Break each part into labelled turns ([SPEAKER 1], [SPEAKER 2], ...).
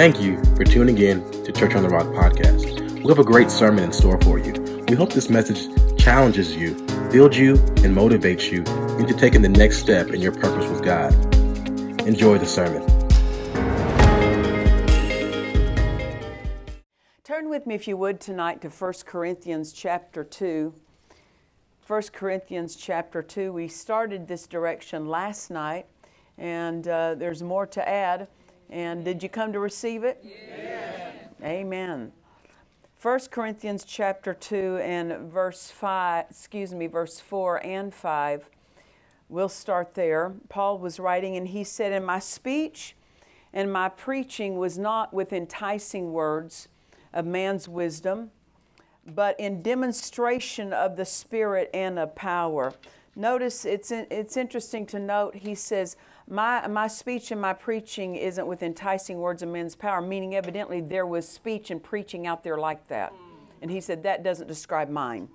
[SPEAKER 1] Thank you for tuning in to Church on the Rock podcast. We have a great sermon in store for you. We hope this message challenges you, builds you, and motivates you into taking the next step in your purpose with God. Enjoy the sermon.
[SPEAKER 2] Turn with me, if you would, tonight to 1 Corinthians chapter 2. 1 Corinthians chapter 2. We started this direction last night, and uh, there's more to add. And did you come to receive it?
[SPEAKER 3] Yes.
[SPEAKER 2] Amen. 1 Corinthians chapter 2 and verse 5, excuse me, verse 4 and 5. We'll start there. Paul was writing, and he said, "In my speech and my preaching was not with enticing words of man's wisdom but in demonstration of the Spirit and of power. Notice it's, it's interesting to note, he says, my, my speech and my preaching isn't with enticing words of men's power, meaning evidently there was speech and preaching out there like that. And he said, that doesn't describe mine.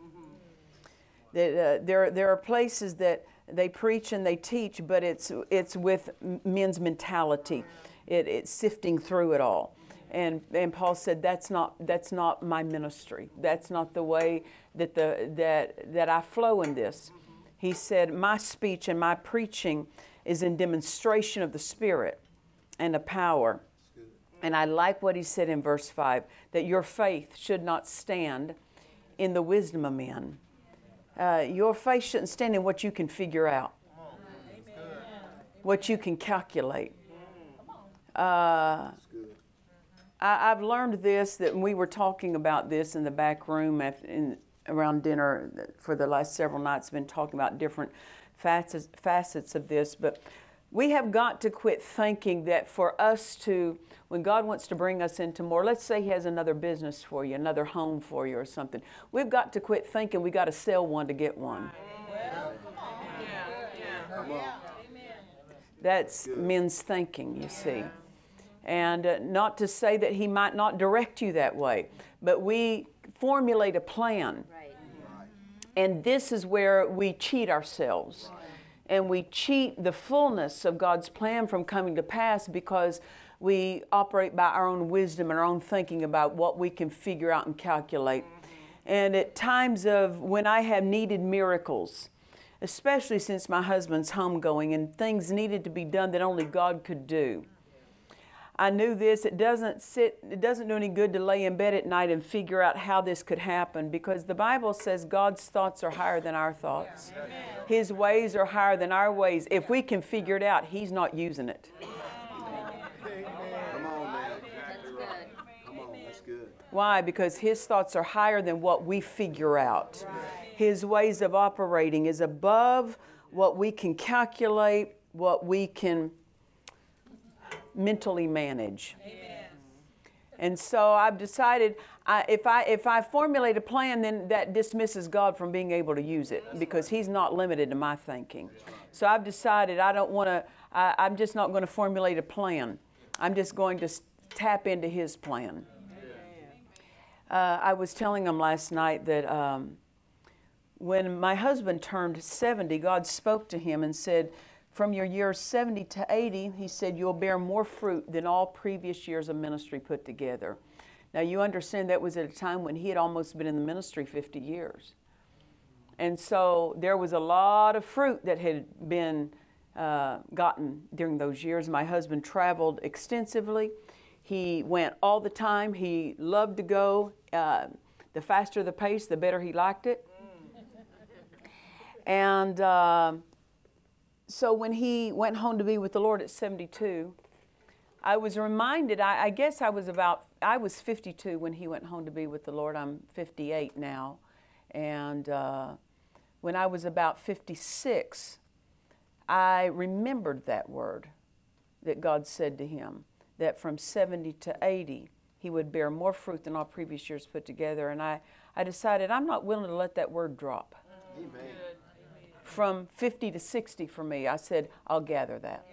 [SPEAKER 2] That, uh, there, there are places that they preach and they teach, but it's, it's with men's mentality. It, it's sifting through it all. And, and Paul said, that's not, that's not my ministry. That's not the way that, the, that, that I flow in this. He said, My speech and my preaching is in demonstration of the Spirit and the power. And I like what he said in verse 5 that your faith should not stand in the wisdom of men. Uh, your faith shouldn't stand in what you can figure out, what you can calculate. Uh, I, have learned this that we were talking about this in the back room in, around dinner for the last several nights, been talking about different facets, facets of this, but we have got to quit thinking that for us to, when God wants to bring us into more, let's say He has another business for you, another home for you, or something, we've got to quit thinking we got to sell one to get one. That's men's thinking, you see. And uh, not to say that He might not direct you that way, but we formulate a plan. And this is where we cheat ourselves. Right. And we cheat the fullness of God's plan from coming to pass because we operate by our own wisdom and our own thinking about what we can figure out and calculate. Mm-hmm. And at times of when I have needed miracles, especially since my husband's homegoing and things needed to be done that only God could do I knew this. It doesn't sit, it doesn't do any good to lay in bed at night and figure out how this could happen because the Bible says God's thoughts are higher than our thoughts. His ways are higher than our ways. If we can figure it out, He's not using it.
[SPEAKER 3] Come on, man. Come on, that's good.
[SPEAKER 2] Why? Because His thoughts are higher than what we figure out. His ways of operating is above what we can calculate, what we can mentally manage. Amen. And so I've decided I, if, I, if I formulate a plan, then that dismisses God from being able to use it because He's not limited to my thinking. So I've decided I don't want to, I'm just not going to formulate a plan. I'm just going to tap into His plan. Uh, I was telling him last night that um, when my husband turned 70, God spoke to him and said, from your years 70 to 80, he said, you'll bear more fruit than all previous years of ministry put together. Now, you understand that was at a time when he had almost been in the ministry 50 years. And so there was a lot of fruit that had been uh, gotten during those years. My husband traveled extensively. He went all the time. He loved to go. Uh, the faster the pace, the better he liked it. And uh, so when he went home to be with the Lord at 72, I was reminded, I, I, guess I was about, I was 52 when he went home to be with the Lord. I'm 58 now. And uh, when I was about 56, I remembered that word that God said to him that from 70 to 80, he would bear more fruit than all previous years put together. And I, I decided I'm not willing to let that word drop. Amen from 50 to 60 for me. I said, I'll gather that.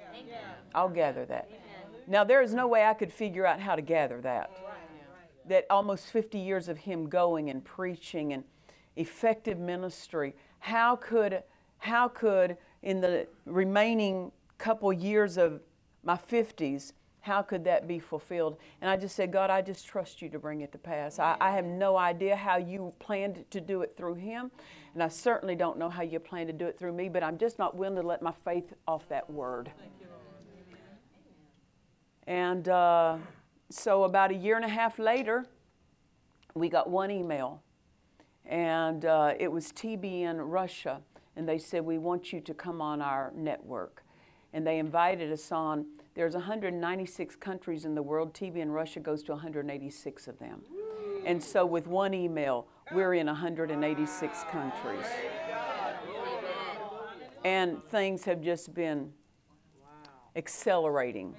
[SPEAKER 2] I'll gather that. Now, there is no way I could figure out how to gather that. That almost 50 years of him going and preaching and effective ministry, how could, how could in the remaining couple years of my 50s, How could that be fulfilled? And I just said, God, I just trust you to bring it to pass. I, I have no idea how you planned to do it through him, and I certainly don't know how you plan to do it through me, but I'm just not willing to let my faith off that word. And uh, so, about a year and a half later, we got one email, and uh, it was TBN Russia, and they said, We want you to come on our network. And they invited us on. There's 196 countries in the world. TBN Russia goes to 186 of them. And so, with one email, we're in 186 countries. And things have just been accelerating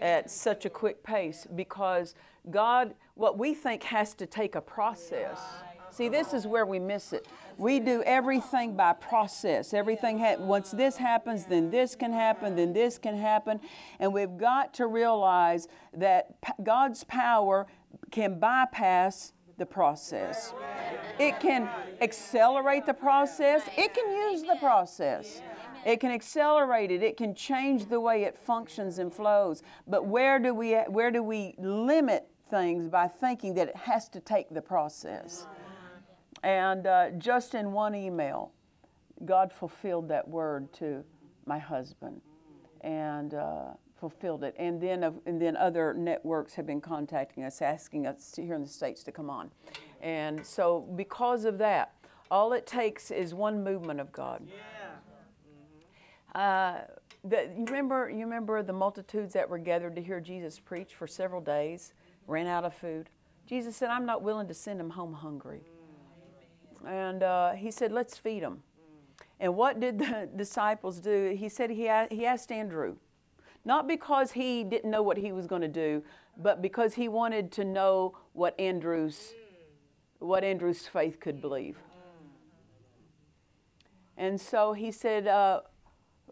[SPEAKER 2] at such a quick pace because God, what we think has to take a process. See, this is where we miss it. We do everything by process. Everything ha- once this happens, then this can happen, then this can happen, and we've got to realize that p- God's power can bypass the process. It can accelerate the process. It can use the process. It can accelerate it. It can change the way it functions and flows. But where do we where do we limit things by thinking that it has to take the process? And uh, just in one email, God fulfilled that word to my husband, and uh, fulfilled it. And then, uh, and then other networks have been contacting us, asking us here in the states to come on. And so, because of that, all it takes is one movement of God. Uh, the, you remember, you remember the multitudes that were gathered to hear Jesus preach for several days, ran out of food. Jesus said, "I'm not willing to send them home hungry." And uh, he said, "Let's feed them." And what did the disciples do? He said he, he asked Andrew, not because he didn't know what he was going to do, but because he wanted to know what Andrew's what Andrew's faith could believe. And so he said, uh,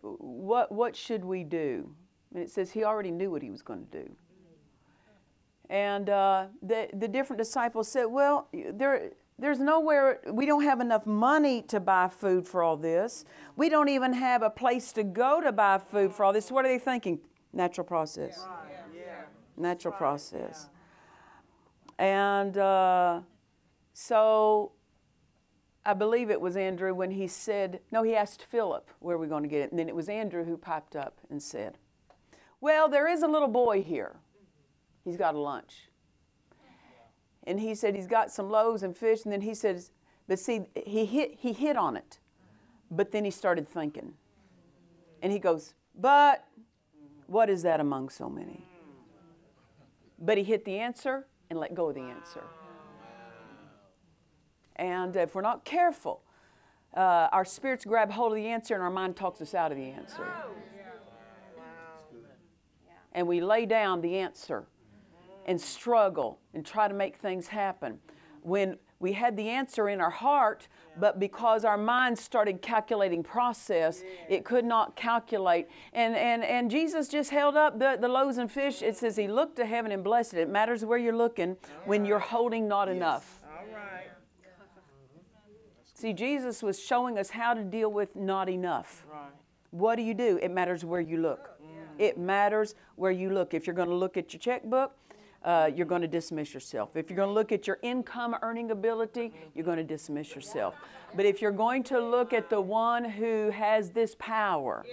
[SPEAKER 2] what, what should we do? And it says he already knew what he was going to do. And uh, the, the different disciples said, Well, there, there's nowhere, we don't have enough money to buy food for all this. We don't even have a place to go to buy food for all this. What are they thinking? Natural process. Natural process. And uh, so I believe it was Andrew when he said, no, he asked Philip where are we're going to get it. And then it was Andrew who piped up and said, Well, there is a little boy here. He's got a lunch. And he said he's got some loaves and fish. And then he says, But see, he hit, he hit on it. But then he started thinking. And he goes, But what is that among so many? But he hit the answer and let go of the answer. And if we're not careful, uh, our spirits grab hold of the answer and our mind talks us out of the answer. And we lay down the answer and struggle and try to make things happen. When we had the answer in our heart, but because our mind started calculating process, it could not calculate. And, and, and Jesus just held up the, the loaves and fish. It says he looked to heaven and blessed it. It matters where you're looking when you're holding not enough. See, Jesus was showing us how to deal with not enough.
[SPEAKER 4] Right.
[SPEAKER 2] What do you do? It matters where you look. It matters where you look. If you're going to look at your checkbook, uh, you're going to dismiss yourself. If you're going to look at your income earning ability, you're going to dismiss yourself. But if you're going to look at the one who has this power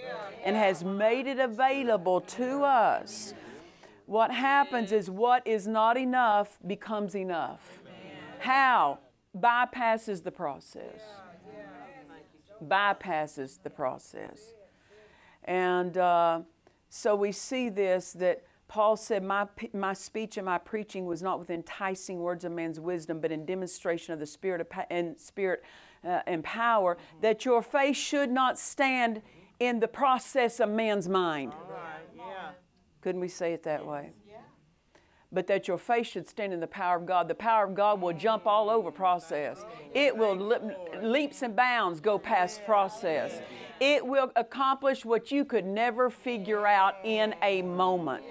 [SPEAKER 2] and has made it available to us, what happens is what is not enough becomes enough. How? Bypasses the process. Bypasses the process. And uh, so we see this that Paul said, my, my speech and my preaching was not with enticing words of man's wisdom, but in demonstration of the Spirit of, and Spirit uh, and power, that your faith should not stand in the process of man's mind.
[SPEAKER 4] Right. Yeah.
[SPEAKER 2] Couldn't we say it that way? But that your faith should stand in the power of God. The power of God will jump all over process. It will le- leaps and bounds go past process. It will accomplish what you could never figure out in a moment.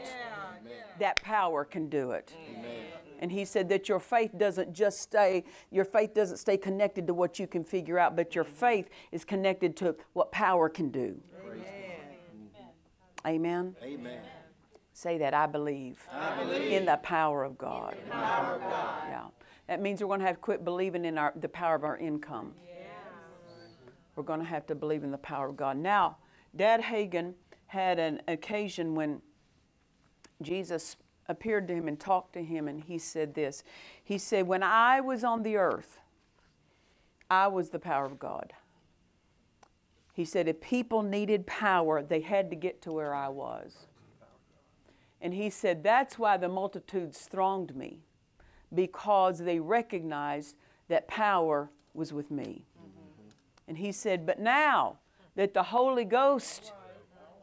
[SPEAKER 2] That power can do it. And he said that your faith doesn't just stay, your faith doesn't stay connected to what you can figure out, but your faith is connected to what power can do. Amen.
[SPEAKER 3] Amen.
[SPEAKER 2] Say that I believe,
[SPEAKER 3] I believe
[SPEAKER 2] in the power of God.
[SPEAKER 3] in the power of God.
[SPEAKER 2] Yeah. That means we're going to have to quit believing in our, the power of our income. We're going to have to believe in the power of God. Now, Dad Hagin had an occasion when Jesus appeared to him and talked to him, and he said this. He said, When I was on the earth, I was the power of God. He said, If people needed power, they had to get to where I was. And he said, That's why the multitudes thronged me, because they recognized that power was with me. And he said, But now that the Holy Ghost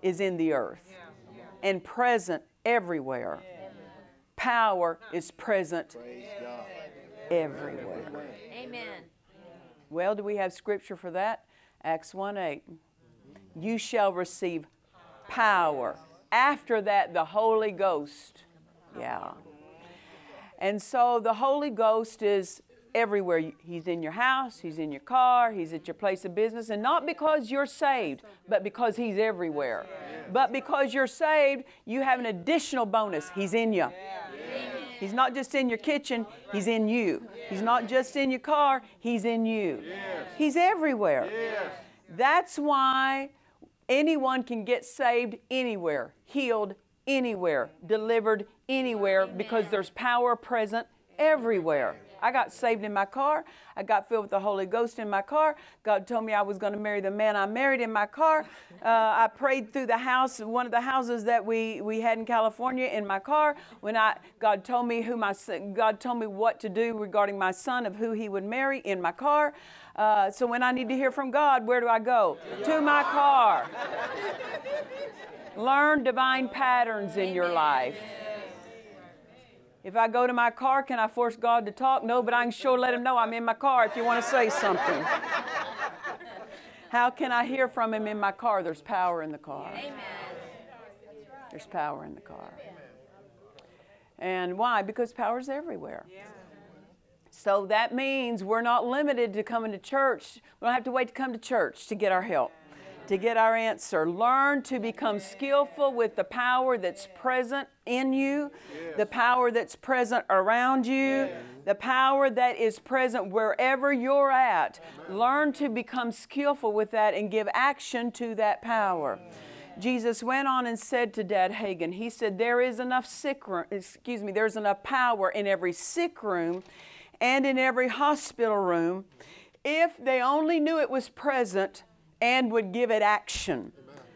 [SPEAKER 2] is in the earth and present everywhere, power is present everywhere.
[SPEAKER 4] Amen.
[SPEAKER 2] Well, do we have scripture for that? Acts 1 8. You shall receive power. After that, the Holy Ghost. Yeah. And so the Holy Ghost is everywhere. He's in your house, He's in your car, He's at your place of business. And not because you're saved, but because He's everywhere. But because you're saved, you have an additional bonus. He's in you. He's not just in your kitchen, He's in you. He's not just in your car, He's in you. He's everywhere. That's why anyone can get saved anywhere, healed anywhere, delivered anywhere, because there's power present everywhere. I got saved in my car. I got filled with the Holy Ghost in my car. God told me I was going to marry the man I married in my car. Uh, I prayed through the house, one of the houses that we, we had in California, in my car. When I God told me who my God told me what to do regarding my son of who he would marry in my car. Uh, so when I need to hear from God, where do I go? To my car. Learn divine patterns in your life. If I go to my car, can I force God to talk? No, but I can sure let Him know I'm in my car if you want to say something. How can I hear from Him in my car? There's power in the car.
[SPEAKER 4] Amen.
[SPEAKER 2] There's power in the car. And why? Because power's everywhere. So that means we're not limited to coming to church. We don't have to wait to come to church to get our help, to get our answer. Learn to become skillful with the power that's present in you, the power that's present around you, the power that is present wherever you're at. Learn to become skillful with that and give action to that power. Jesus went on and said to Dad Hagin, he said, There is enough sick room, excuse me, there's enough power in every sick room and in every hospital room if they only knew it was present and would give it action.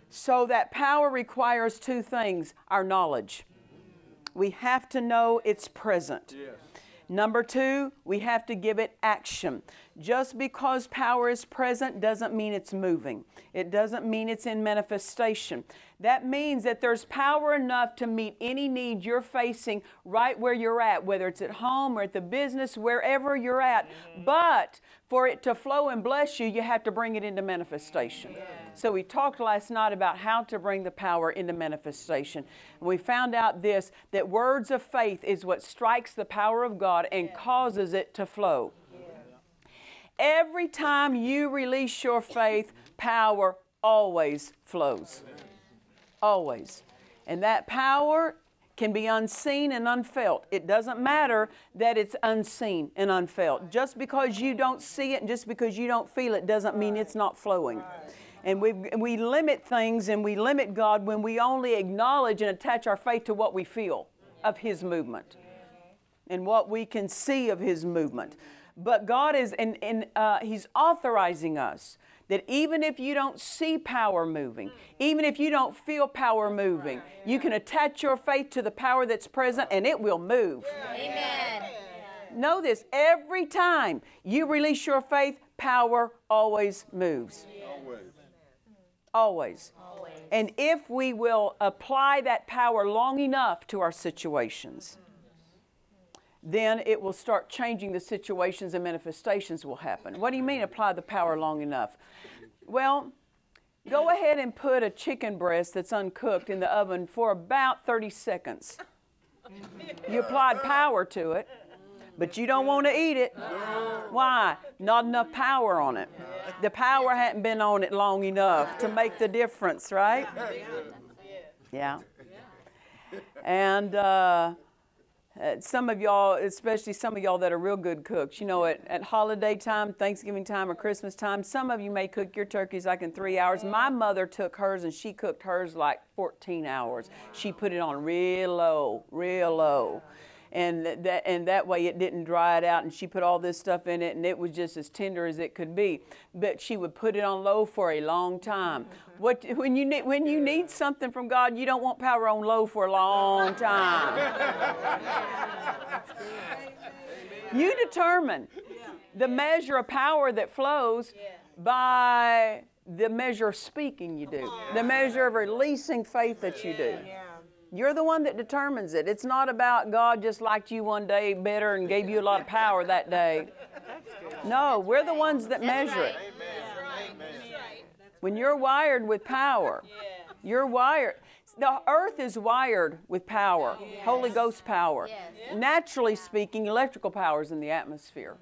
[SPEAKER 2] So that power requires two things our knowledge. We have to know it's present. Number two, we have to give it action. Just because power is present doesn't mean it's moving. It doesn't mean it's in manifestation. That means that there's power enough to meet any need you're facing right where you're at, whether it's at home or at the business, wherever you're at. But for it to flow and bless you, you have to bring it into manifestation. So we talked last night about how to bring the power into manifestation. And we found out this that words of faith is what strikes the power of God and causes it to flow. Every time you release your faith, power always flows. Always. And that power can be unseen and unfelt. It doesn't matter that it's unseen and unfelt. Just because you don't see it and just because you don't feel it doesn't mean it's not flowing. And we, we limit things and we limit God when we only acknowledge and attach our faith to what we feel of His movement and what we can see of His movement. But God is, and, and uh, He's authorizing us that even if you don't see power moving, even if you don't feel power moving, you can attach your faith to the power that's present and it will move.
[SPEAKER 4] Amen.
[SPEAKER 2] Know this every time you release your faith, power always moves. Always always. And if we will apply that power long enough to our situations, then it will start changing the situations and manifestations will happen. What do you mean apply the power long enough? Well, go ahead and put a chicken breast that's uncooked in the oven for about 30 seconds. You applied power to it, but you don't want to eat it. Why? Not enough power on it. The power hadn't been on it long enough to make the difference, right? Yeah. and uh, uh, some of y'all, especially some of y'all that are real good cooks, you know, at, at holiday time, Thanksgiving time, or Christmas time, some of you may cook your turkeys like in three hours. My mother took hers and she cooked hers like 14 hours. She put it on real low, real low and that and that way it didn't dry it out and she put all this stuff in it and it was just as tender as it could be. But she would put it on low for a long time. Mm-hmm. What when you need when you need something from god you don't want power on low for a long time. You determine the measure of power that flows by the measure of speaking you do the measure of releasing faith that you do you're the one that determines it. It's not about God just liked you one day better and gave you a lot of power that day. No, we're the ones that measure it. When you're wired with power, you're wired. The earth is wired with power, Holy Ghost power. Naturally speaking, electrical power is in the atmosphere.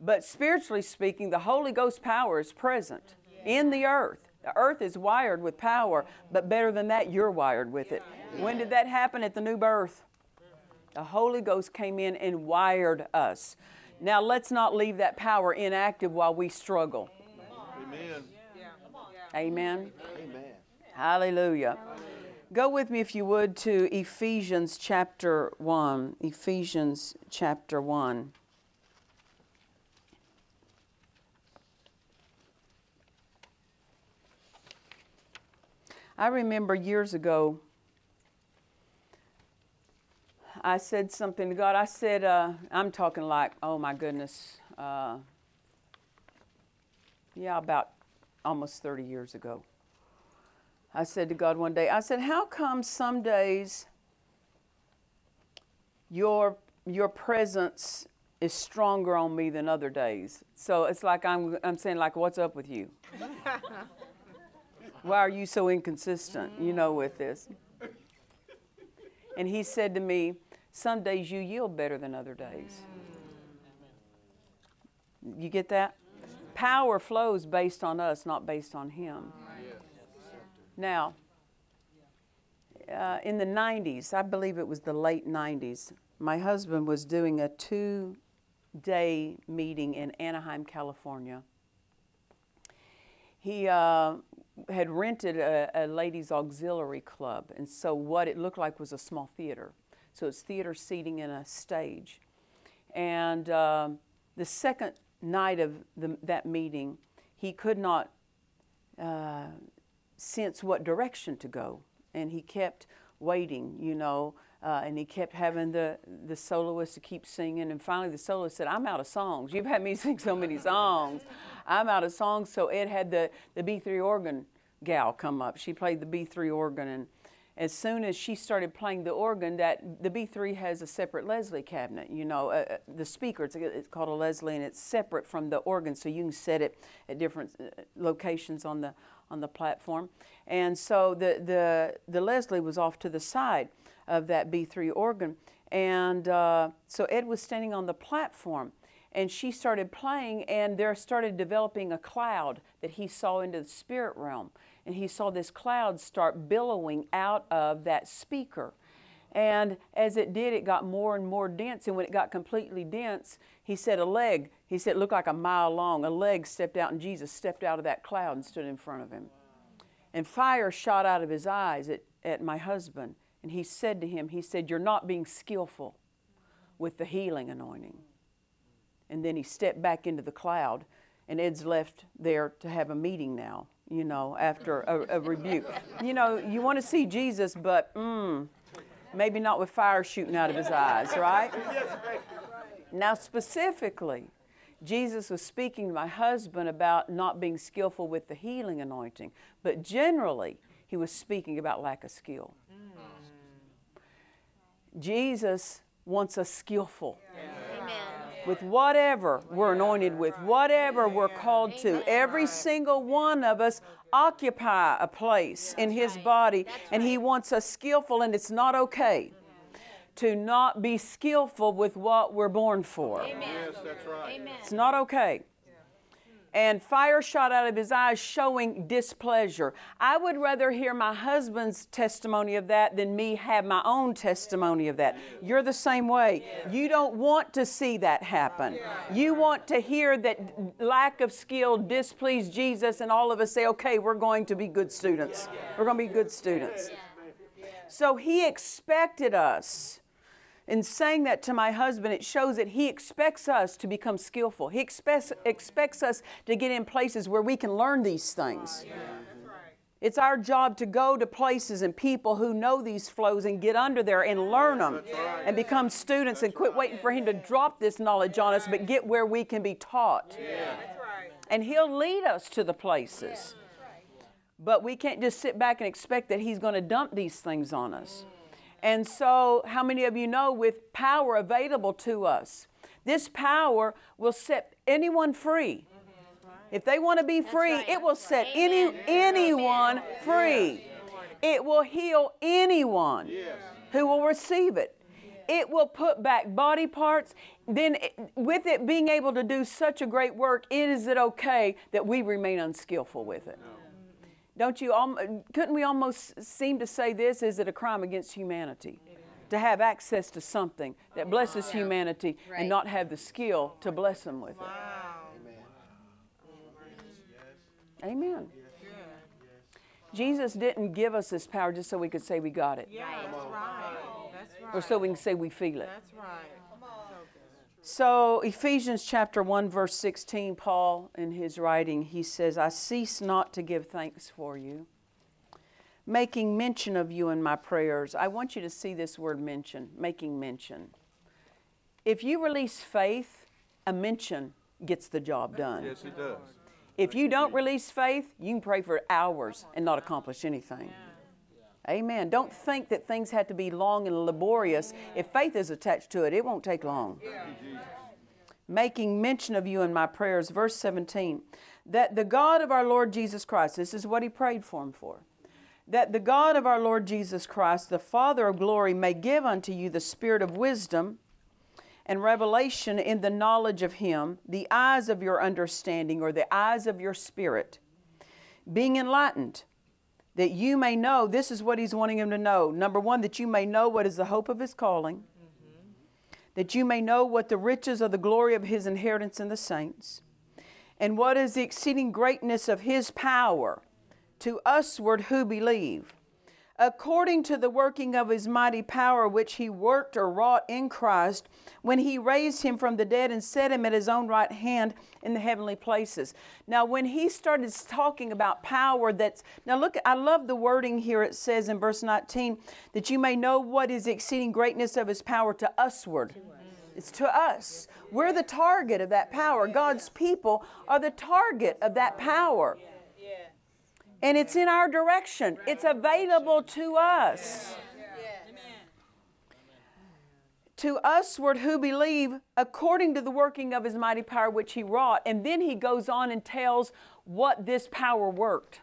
[SPEAKER 2] But spiritually speaking, the Holy Ghost power is present in the earth. The earth is wired with power, but better than that, you're wired with it. When did that happen at the new birth? The Holy Ghost came in and wired us. Now let's not leave that power inactive while we struggle.
[SPEAKER 3] Amen.
[SPEAKER 2] Amen.
[SPEAKER 3] Amen.
[SPEAKER 2] Hallelujah. Go with me, if you would, to Ephesians chapter 1. Ephesians chapter 1. I remember years ago, I said something to God. I said, uh, I'm talking like, oh my goodness, uh, yeah, about almost 30 years ago. I said to God one day, I said, How come some days your, your presence is stronger on me than other days? So it's like I'm, I'm saying, like, what's up with you? Why are you so inconsistent, you know, with this? And he said to me, Some days you yield better than other days. You get that? Power flows based on us, not based on him. Now, uh, in the 90s, I believe it was the late 90s, my husband was doing a two day meeting in Anaheim, California. He uh, had rented a, a ladies' auxiliary club, and so what it looked like was a small theater. So it's theater seating and a stage. And um, the second night of the, that meeting, he could not uh, sense what direction to go. And he kept waiting, you know, uh, and he kept having the, the soloist to keep singing. And finally, the soloist said, I'm out of songs. You've had me sing so many songs. I'm out of songs. So Ed had the, the B3 organ gal come up. She played the B3 organ. And as soon as she started playing the organ, that the B3 has a separate Leslie cabinet. You know, uh, uh the speaker, it's, it's, called a Leslie, and it's separate from the organ, so you can set it at different uh, locations on the on the platform. And so the, the, the Leslie was off to the side of that B3 organ. And uh, so Ed was standing on the platform and she started playing and there started developing a cloud that he saw into the spirit realm. And he saw this cloud start billowing out of that speaker. And as it did, it got more and more dense. And when it got completely dense, he said a leg, he said looked like a mile long. A leg stepped out, and Jesus stepped out of that cloud and stood in front of him. And fire shot out of his eyes at, at my husband. And he said to him, He said, You're not being skillful with the healing anointing. And then he stepped back into the cloud, and Ed's left there to have a meeting now, you know, after a, a rebuke. You know, you want to see Jesus, but mm, maybe not with fire shooting out of his eyes, right? Now, specifically, Jesus was speaking to my husband about not being skillful with the healing anointing, but generally, he was speaking about lack of skill. Jesus wants us skillful. With whatever we're anointed with, whatever we're called to. Every single one of us occupy a place in His body, and He wants us skillful, and it's not okay to not be skillful with what we're born for. Amen.
[SPEAKER 3] Yes, that's right. Amen.
[SPEAKER 2] It's not okay. And fire shot out of his eyes, showing displeasure. I would rather hear my husband's testimony of that than me have my own testimony of that. You're the same way. You don't want to see that happen. You want to hear that lack of skill displeased Jesus, and all of us say, okay, we're going to be good students. We're going to be good students. So he expected us in saying that to my husband, it shows that he expects us to become skillful. He expects, expects us to get in places where we can learn these things. It's our job to go to places and people who know these flows and get under there and learn them and become students and quit waiting for Him to drop this knowledge on us, but get where we can be taught. And He'll lead us to the places. But we can't just sit back and expect that He's going to dump these things on us. And so, how many of you know with power available to us, this power will set anyone free. If they want to be free,
[SPEAKER 4] right.
[SPEAKER 2] it will set
[SPEAKER 4] Amen.
[SPEAKER 2] any anyone free. It will heal anyone who will receive it. It will put back body parts. Then, it- with it being able to do such a great work, is it okay that we remain unskillful with it? Don't you? alm- Couldn't we almost seem to say this? Is it a crime against humanity to have access to something that blesses humanity
[SPEAKER 4] Right.
[SPEAKER 2] and not have the skill to bless them with it? Amen. Jesus didn't give us this power just so we could say we got it,
[SPEAKER 5] Yeah, that's right. That's right.
[SPEAKER 2] or so we can say we feel it.
[SPEAKER 5] That's right.
[SPEAKER 2] So, Ephesians chapter 1, verse 16, Paul, in his writing, he says, I cease not to give thanks for you, making mention of you in my prayers. I want you to see this word mention, making mention. If you release faith, a mention gets the job done.
[SPEAKER 3] Yes, it does.
[SPEAKER 2] If you don't release faith, you can pray for hours and not accomplish anything. Amen. Don't think that things have to be long and laborious. If faith is attached to it, it won't take long. Making mention of you in my prayers, verse 17, that the God of our Lord Jesus Christ, this is what he prayed for him for, that the God of our Lord Jesus Christ, the Father of glory, may give unto you the spirit of wisdom and revelation in the knowledge of him, the eyes of your understanding or the eyes of your spirit, being enlightened that you may know this is what he's wanting him to know. Number one that you may know what is the hope of his calling. Mm-hmm. That you may know what the riches of the glory of his inheritance in the saints. And what is the exceeding greatness of his power to usward who believe according to the working of his mighty power which he worked or wrought in Christ when he raised him from the dead and set him at his own right hand in the heavenly places. Now, when he started talking about power, that's now look, I love the wording here. It says in verse 19 that you may know what is the exceeding greatness of his power to usward. It's to us. We're the target of that power. God's people are the target of that power. And it's in our direction. It's available to us. To usward who believe according to the working of his mighty power which he wrought. And then he goes on and tells what this power worked.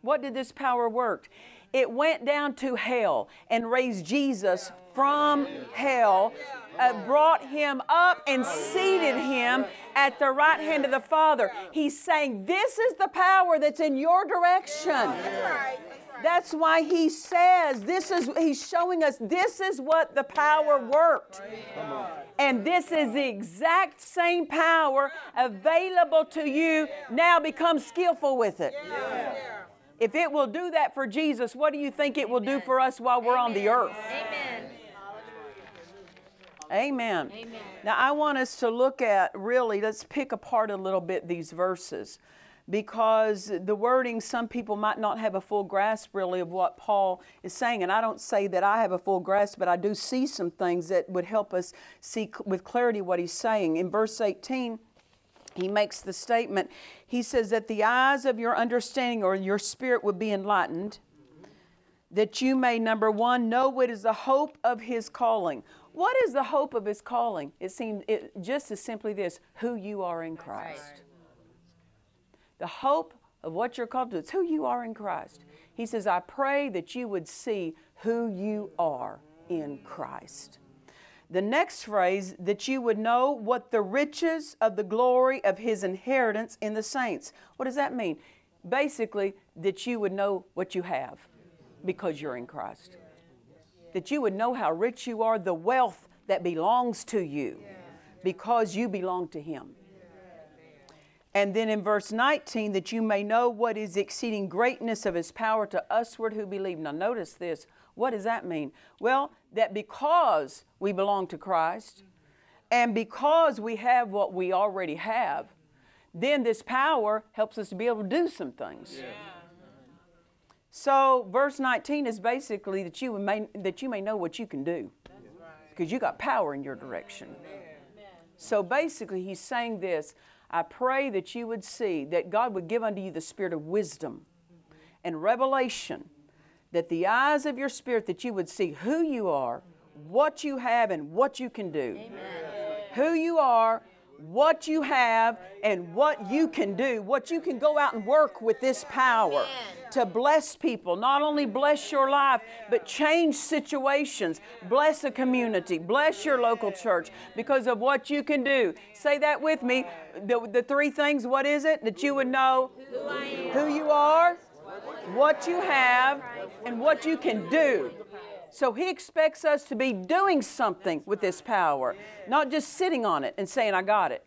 [SPEAKER 2] What did this power work? It went down to hell and raised Jesus from hell, uh, brought him up and seated him at the right hand of the Father. He's saying, This is the power that's in your direction. That's why he says, This is, he's showing us this is what the power worked. And this is the exact same power available to you. Now become skillful with it. If it will do that for Jesus, what do you think it will do for us while we're on the earth?
[SPEAKER 4] Amen.
[SPEAKER 2] Amen. Amen. Now, I want us to look at really, let's pick apart a little bit these verses because the wording, some people might not have a full grasp really of what Paul is saying. And I don't say that I have a full grasp, but I do see some things that would help us see with clarity what he's saying. In verse 18, he makes the statement he says that the eyes of your understanding or your spirit would be enlightened that you may number one know what is the hope of his calling what is the hope of his calling it seems it just as simply this who you are in christ the hope of what you're called to is who you are in christ he says i pray that you would see who you are in christ The next phrase, that you would know what the riches of the glory of his inheritance in the saints. What does that mean? Basically, that you would know what you have because you're in Christ. That you would know how rich you are, the wealth that belongs to you because you belong to him. And then in verse 19, that you may know what is exceeding greatness of his power to usward who believe. Now, notice this. What does that mean? Well, that because we belong to Christ and because we have what we already have, then this power helps us to be able to do some things. So, verse 19 is basically that you may, that you may know what you can do because you got power in your direction. So, basically, he's saying this I pray that you would see that God would give unto you the spirit of wisdom and revelation, that the eyes of your spirit, that you would see who you are, what you have, and what you can do. Who you are, what you have, and what you can do, what you can go out and work with this power to bless people. Not only bless your life, but change situations, bless a community, bless your local church because of what you can do. Say that with me. The, the three things what is it? That you would know who you are, what you have, and what you can do. So he expects us to be doing something with this power, not just sitting on it and saying, I got it.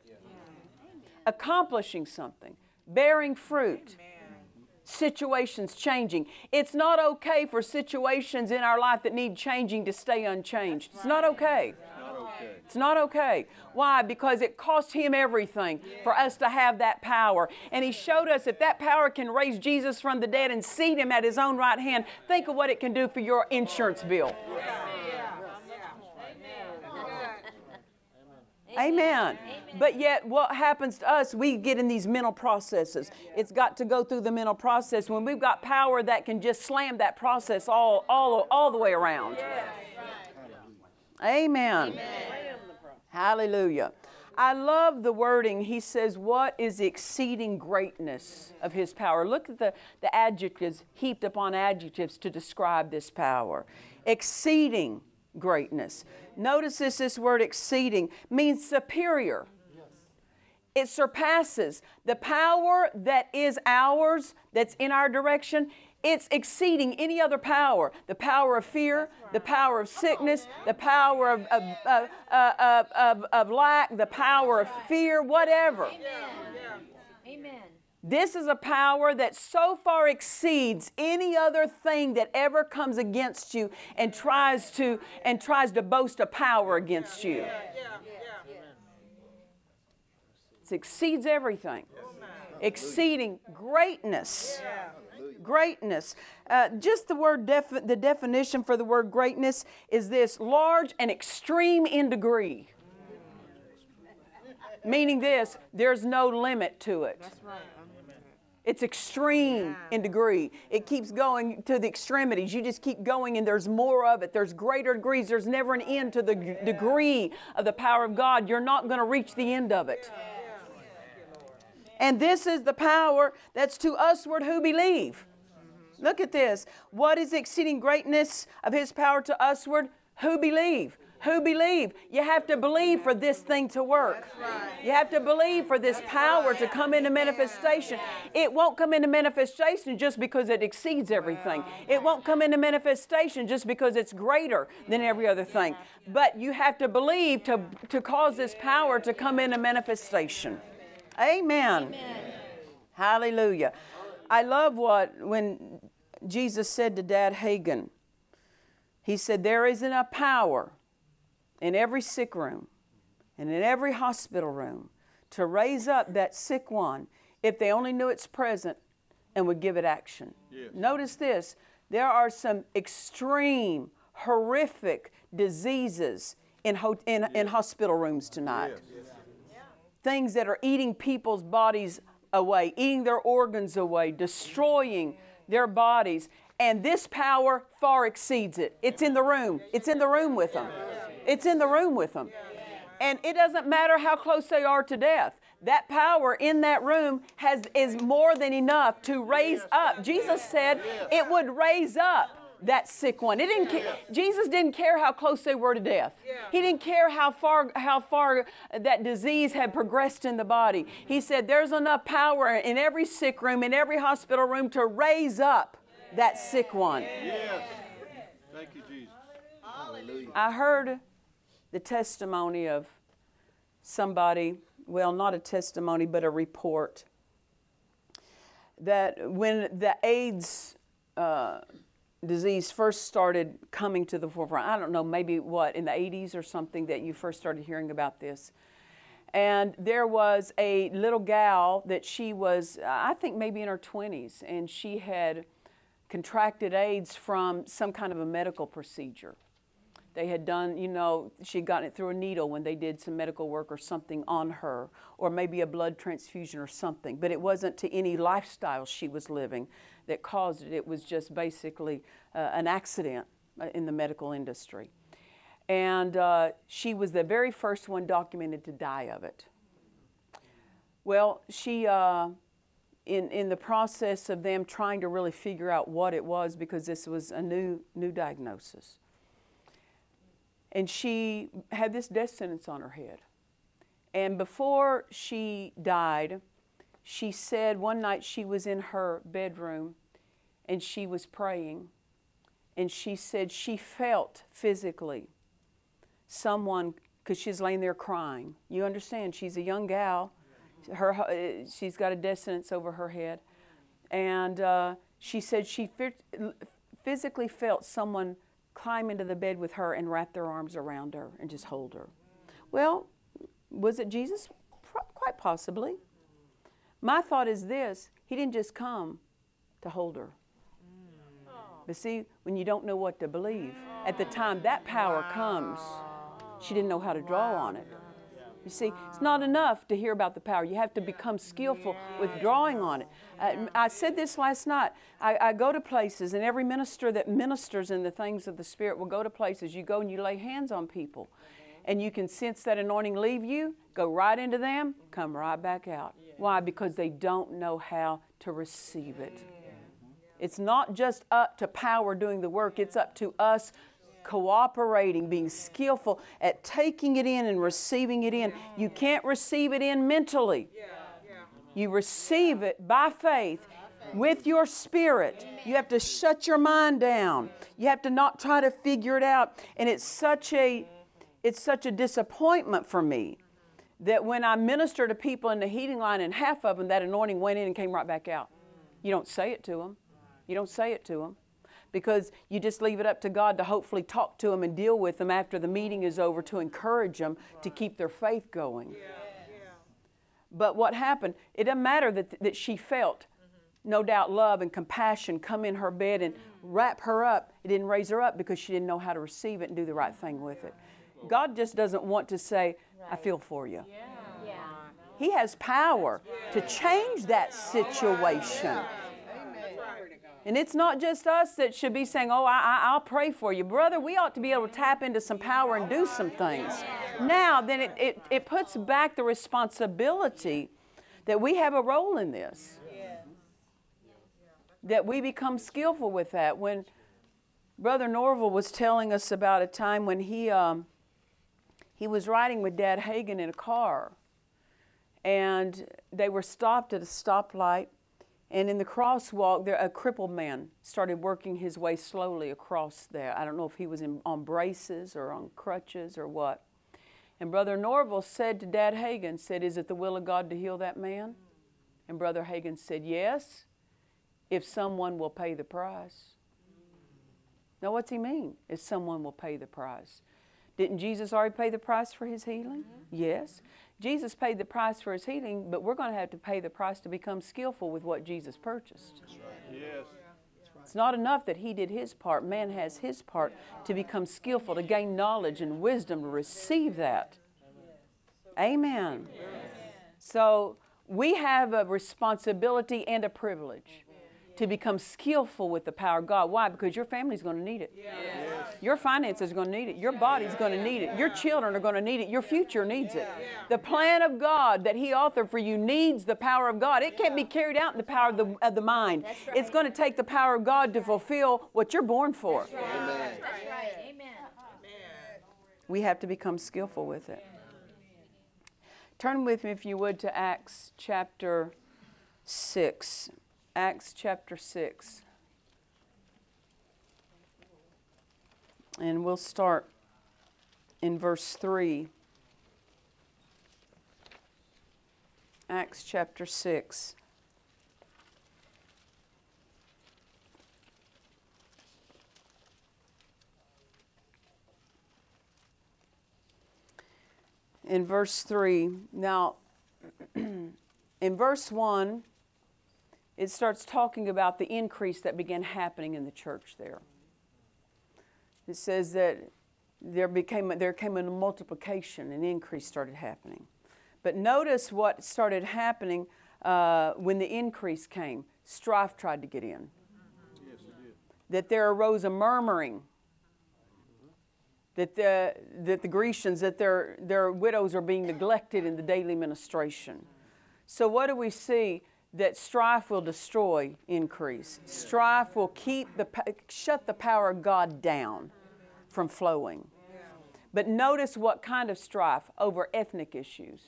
[SPEAKER 2] Accomplishing something, bearing fruit, situations changing. It's not okay for situations in our life that need changing to stay unchanged. It's not okay. It's not okay. Why? Because it cost him everything for us to have that power. And he showed us if that power can raise Jesus from the dead and seat him at his own right hand, think of what it can do for your insurance bill. Amen. Amen. But yet, what happens to us, we get in these mental processes. It's got to go through the mental process. When we've got power that can just slam that process all, all, all the way around. Amen. Hallelujah. I love the wording. He says, What is the exceeding greatness of his power? Look at the, the adjectives heaped upon adjectives to describe this power. Exceeding greatness. Notice this, this word exceeding means superior. It surpasses the power that is ours, that's in our direction. It's exceeding any other power the power of fear, the power of sickness, the power of, of, of, uh, of, of, of lack, the power of fear, whatever.
[SPEAKER 5] Amen.
[SPEAKER 2] This is a power that so far exceeds any other thing that ever comes against you and tries to and tries to boast a power against you. It exceeds everything. Exceeding greatness. Greatness. Uh, just the word defi- the definition for the word greatness is this large and extreme in degree. Meaning this, there's no limit to it. It's extreme in degree. It keeps going to the extremities. You just keep going, and there's more of it. There's greater degrees. There's never an end to the g- degree of the power of God. You're not going to reach the end of it. And this is the power that's to usward who believe. Look at this. What is the exceeding greatness of his power to usward? Who believe? Who believe? You have to believe for this thing to work. You have to believe for this power to come into manifestation. It won't come into manifestation just because it exceeds everything. It won't come into manifestation just because it's greater than every other thing. But you have to believe to, to cause this power to come into manifestation. Amen. Hallelujah. I love what when Jesus said to Dad Hagin, he said, There isn't a power in every sick room and in every hospital room to raise up that sick one if they only knew it's present and would give it action. Notice this. There are some extreme, horrific diseases in, ho- in, in hospital rooms tonight. Things that are eating people's bodies away, eating their organs away, destroying their bodies. And this power far exceeds it. It's in the room. It's in the room with them. It's in the room with them. And it doesn't matter how close they are to death. That power in that room has is more than enough to raise up. Jesus said it would raise up that sick one. It didn't ca- Jesus didn't care how close they were to death. He didn't care how far how far that disease had progressed in the body. He said there's enough power in every sick room, in every hospital room to raise up that sick one.
[SPEAKER 3] Yes. Thank you, Jesus.
[SPEAKER 2] I heard the testimony of somebody, well, not a testimony, but a report, that when the AIDS uh, disease first started coming to the forefront, I don't know, maybe what, in the 80s or something, that you first started hearing about this. And there was a little gal that she was, I think maybe in her 20s, and she had contracted AIDS from some kind of a medical procedure. They had done, you know, she'd gotten it through a needle when they did some medical work or something on her, or maybe a blood transfusion or something. But it wasn't to any lifestyle she was living that caused it. It was just basically uh, an accident uh, in the medical industry. And uh, she was the very first one documented to die of it. Well, she, uh, in, in the process of them trying to really figure out what it was, because this was a new, new diagnosis, and she had this death sentence on her head. And before she died, she said one night she was in her bedroom and she was praying. And she said she felt physically someone, because she's laying there crying. You understand, she's a young gal. Her, uh, she's got a sentence over her head. And uh, she said she physically felt someone climb into the bed with her and wrap their arms around her and just hold her. Well, was it Jesus? Quite possibly. My thought is this He didn't just come to hold her. But see, when you don't know what to believe, at the time that power comes, she didn't know how to draw on it. You see, it's not enough to hear about the power. You have to become skillful with drawing on it. Uh, I said this last night. I, I, go to places, and every minister that ministers in the things of the Spirit will go to places. You go and you lay hands on people, and you can sense that anointing leave you, go right into them, come right back out. Why? Because they don't know how to receive it. Mm. It's not just up to power doing the work, it's up to us cooperating, being skillful at taking it in and receiving it in. You can't receive it in mentally. You receive it by faith with your spirit. You have to shut your mind down. You have to not try to figure it out. And it's such a it's such a disappointment for me that when I minister to people in the healing line and half of them that anointing went in and came right back out. You don't say it to them. You don't say it to them because you just leave it up to God to hopefully talk to them and deal with them after the meeting is over to encourage them to keep their faith going. But what happened, it doesn't matter that, that she felt, mm-hmm. no doubt, love and compassion come in her bed and mm. wrap her up. It didn't raise her up because she didn't know how to receive it and do the right thing with it. God just doesn't want to say, I feel for you. He has power to change that situation. And it's not just us that should be saying, Oh, I, will pray for you. Brother, we ought to be able to tap into some power and do some things. Now, then it, it, it puts back the responsibility that we have a role in this. That we become skillful with that. When Brother Norvel was telling us about a time when he, um, he was riding with Dad Hagin in a car, and they were stopped at a stoplight and in the crosswalk, there, a crippled man started working his way slowly across there. I don't know if he was in, on braces or on crutches or what. And Brother Norvel said to Dad Hagin, said, Is it the will of God to heal that man? And Brother Hagin said, Yes, if someone will pay the price. Now, what's he mean? If someone will pay the price. Didn't Jesus already pay the price for his healing? Mm-hmm. Yes. Jesus paid the price for his healing, but we're going to have to pay the price to become skillful with what Jesus purchased.
[SPEAKER 3] Right. Yes.
[SPEAKER 2] It's not enough that he did his part. Man has his part to become skillful, to gain knowledge and wisdom, to receive that. Amen. So we have a responsibility and a privilege to become skillful with the power of God. Why? Because your family's going to need it.
[SPEAKER 3] Yes.
[SPEAKER 2] Your finances are going to need it. Your body's going to need it. Your children are going to need it. Your future needs it. The plan of God that He authored for you needs the power of God. It can't be carried out in the power of the, of the mind. It's going to take the power of God to fulfill what you're born for.
[SPEAKER 5] That's right. Amen.
[SPEAKER 2] We have to become skillful with it. Turn with me, if you would, to Acts chapter 6. Acts chapter 6. And we'll start in verse 3. Acts chapter 6. In verse 3. Now, in verse 1, it starts talking about the increase that began happening in the church there. It says that there became there came a multiplication, an increase started happening. But notice what started happening uh, when the increase came. Strife tried to get in.
[SPEAKER 3] Yes, it did.
[SPEAKER 2] That there arose a murmuring. That the, that the Grecians, that their, their widows are being neglected in the daily ministration. So, what do we see? That strife will destroy increase. Strife will keep the, shut the power of God down from flowing. But notice what kind of strife over ethnic issues.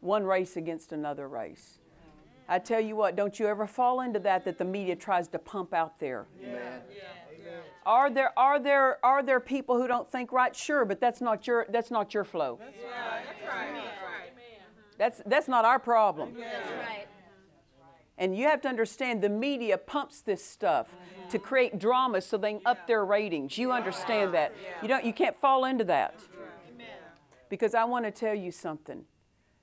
[SPEAKER 2] One race against another race. I tell you what, don't you ever fall into that that the media tries to pump out there. Are there are there are there people who don't think right? Sure, but that's not your that's not your flow. That's that's not our problem.
[SPEAKER 5] That's right.
[SPEAKER 2] And you have to understand the media pumps this stuff to create drama so they can up their ratings. You understand that. You don't you can't fall into that. Because I want to tell you something.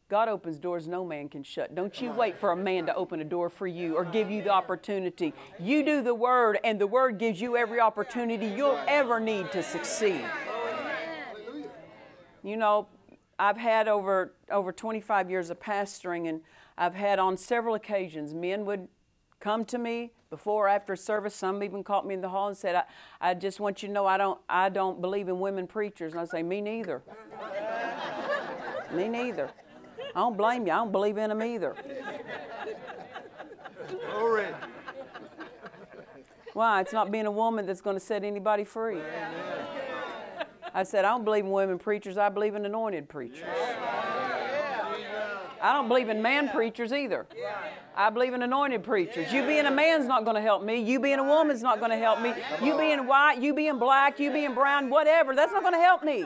[SPEAKER 2] God opens doors no man can shut. Don't you wait for a man to open a door for you or give you the opportunity. You do the word and the word gives you every opportunity you'll ever need to succeed. You know, I've had over over 25 years of pastoring, and I've had on several occasions men would come to me before or after service. Some even caught me in the hall and said, I, "I just want you to know I don't I don't believe in women preachers." And I say, "Me neither. me neither. I don't blame you. I don't believe in them either.
[SPEAKER 3] Glory.
[SPEAKER 2] Why? It's not being a woman that's going to set anybody free." I said, I don't believe in women preachers. I believe in anointed preachers. I don't believe in man preachers either. I believe in anointed preachers. You being a man's not going to help me. You being a woman's not going to help me. You being white, you being black, you being brown, whatever, that's not going to help me.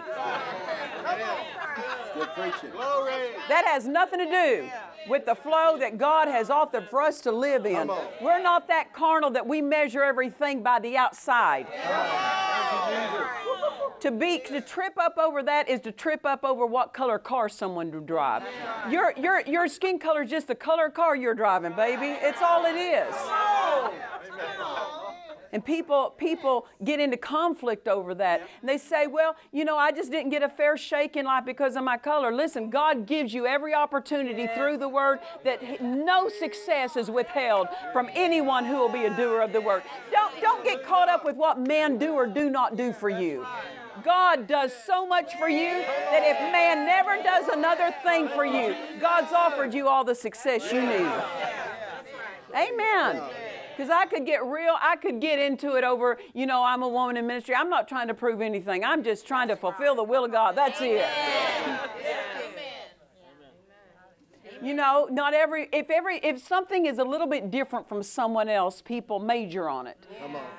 [SPEAKER 3] Good preaching. Glory.
[SPEAKER 2] That has nothing to do with the flow that God has offered for us to live in. We're not that carnal that we measure everything by the outside. To be to trip up over that is to trip up over what color car someone would drive. Your your your skin color is just the color car you're driving, baby. It's all it is. And people people get into conflict over that. And they say, "Well, you know, I just didn't get a fair shake in life because of my color." Listen, God gives you every opportunity through the word that no success is withheld from anyone who will be a doer of the word. Don't don't get caught up with what men do or do not do for you. God does so much for you that if man never does another thing for you, God's offered you all the success you need. Amen. Because I could get real, I could get into it over, you know, I'm a woman in ministry. I'm not trying to prove anything. I'm just trying to fulfill the will of God. That's it. You know, not every if every if something is a little bit different from someone else, people major on it.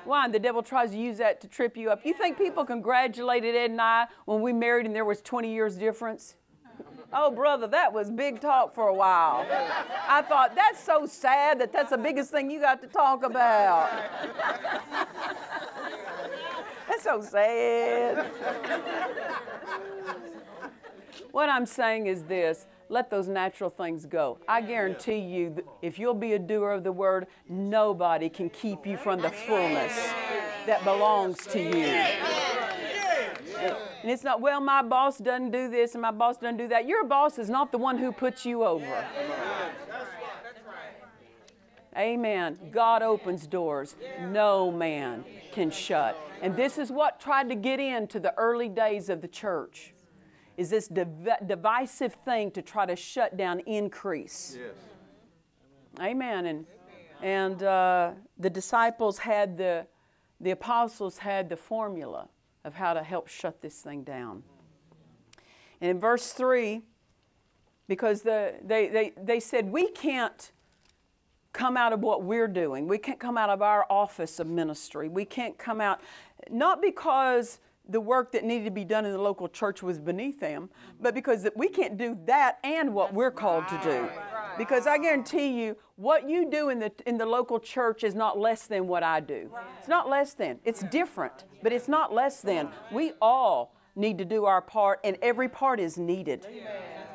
[SPEAKER 2] Why? The devil tries to use that to trip you up. You think people congratulated Ed and I when we married and there was 20 years difference? Oh, brother, that was big talk for a while. I thought, that's so sad that that's the biggest thing you got to talk about. that's so sad. What I'm saying is this let those natural things go. I guarantee you, that if you'll be a doer of the word, nobody can keep you from the fullness that belongs to you. And it's not, well, my boss doesn't do this and my boss doesn't do that. Your boss is not the one who puts you over. Amen. God opens doors no man can shut. And this is what tried to get into the early days of the church. Is this div- divisive thing to try to shut down increase?
[SPEAKER 3] Yes.
[SPEAKER 2] Amen. And and uh, the disciples had the the apostles had the formula of how to help shut this thing down. And in verse three, because the, they, they, they said we can't come out of what we're doing. We can't come out of our office of ministry. We can't come out, not because the work that needed to be done in the local church was beneath them, but because we can't do that and what we're called to do. Because I guarantee you, what you do in the in the local church is not less than what I do. It's not less than. It's different, but it's not less than. We all need to do our part, and every part is needed. Amen.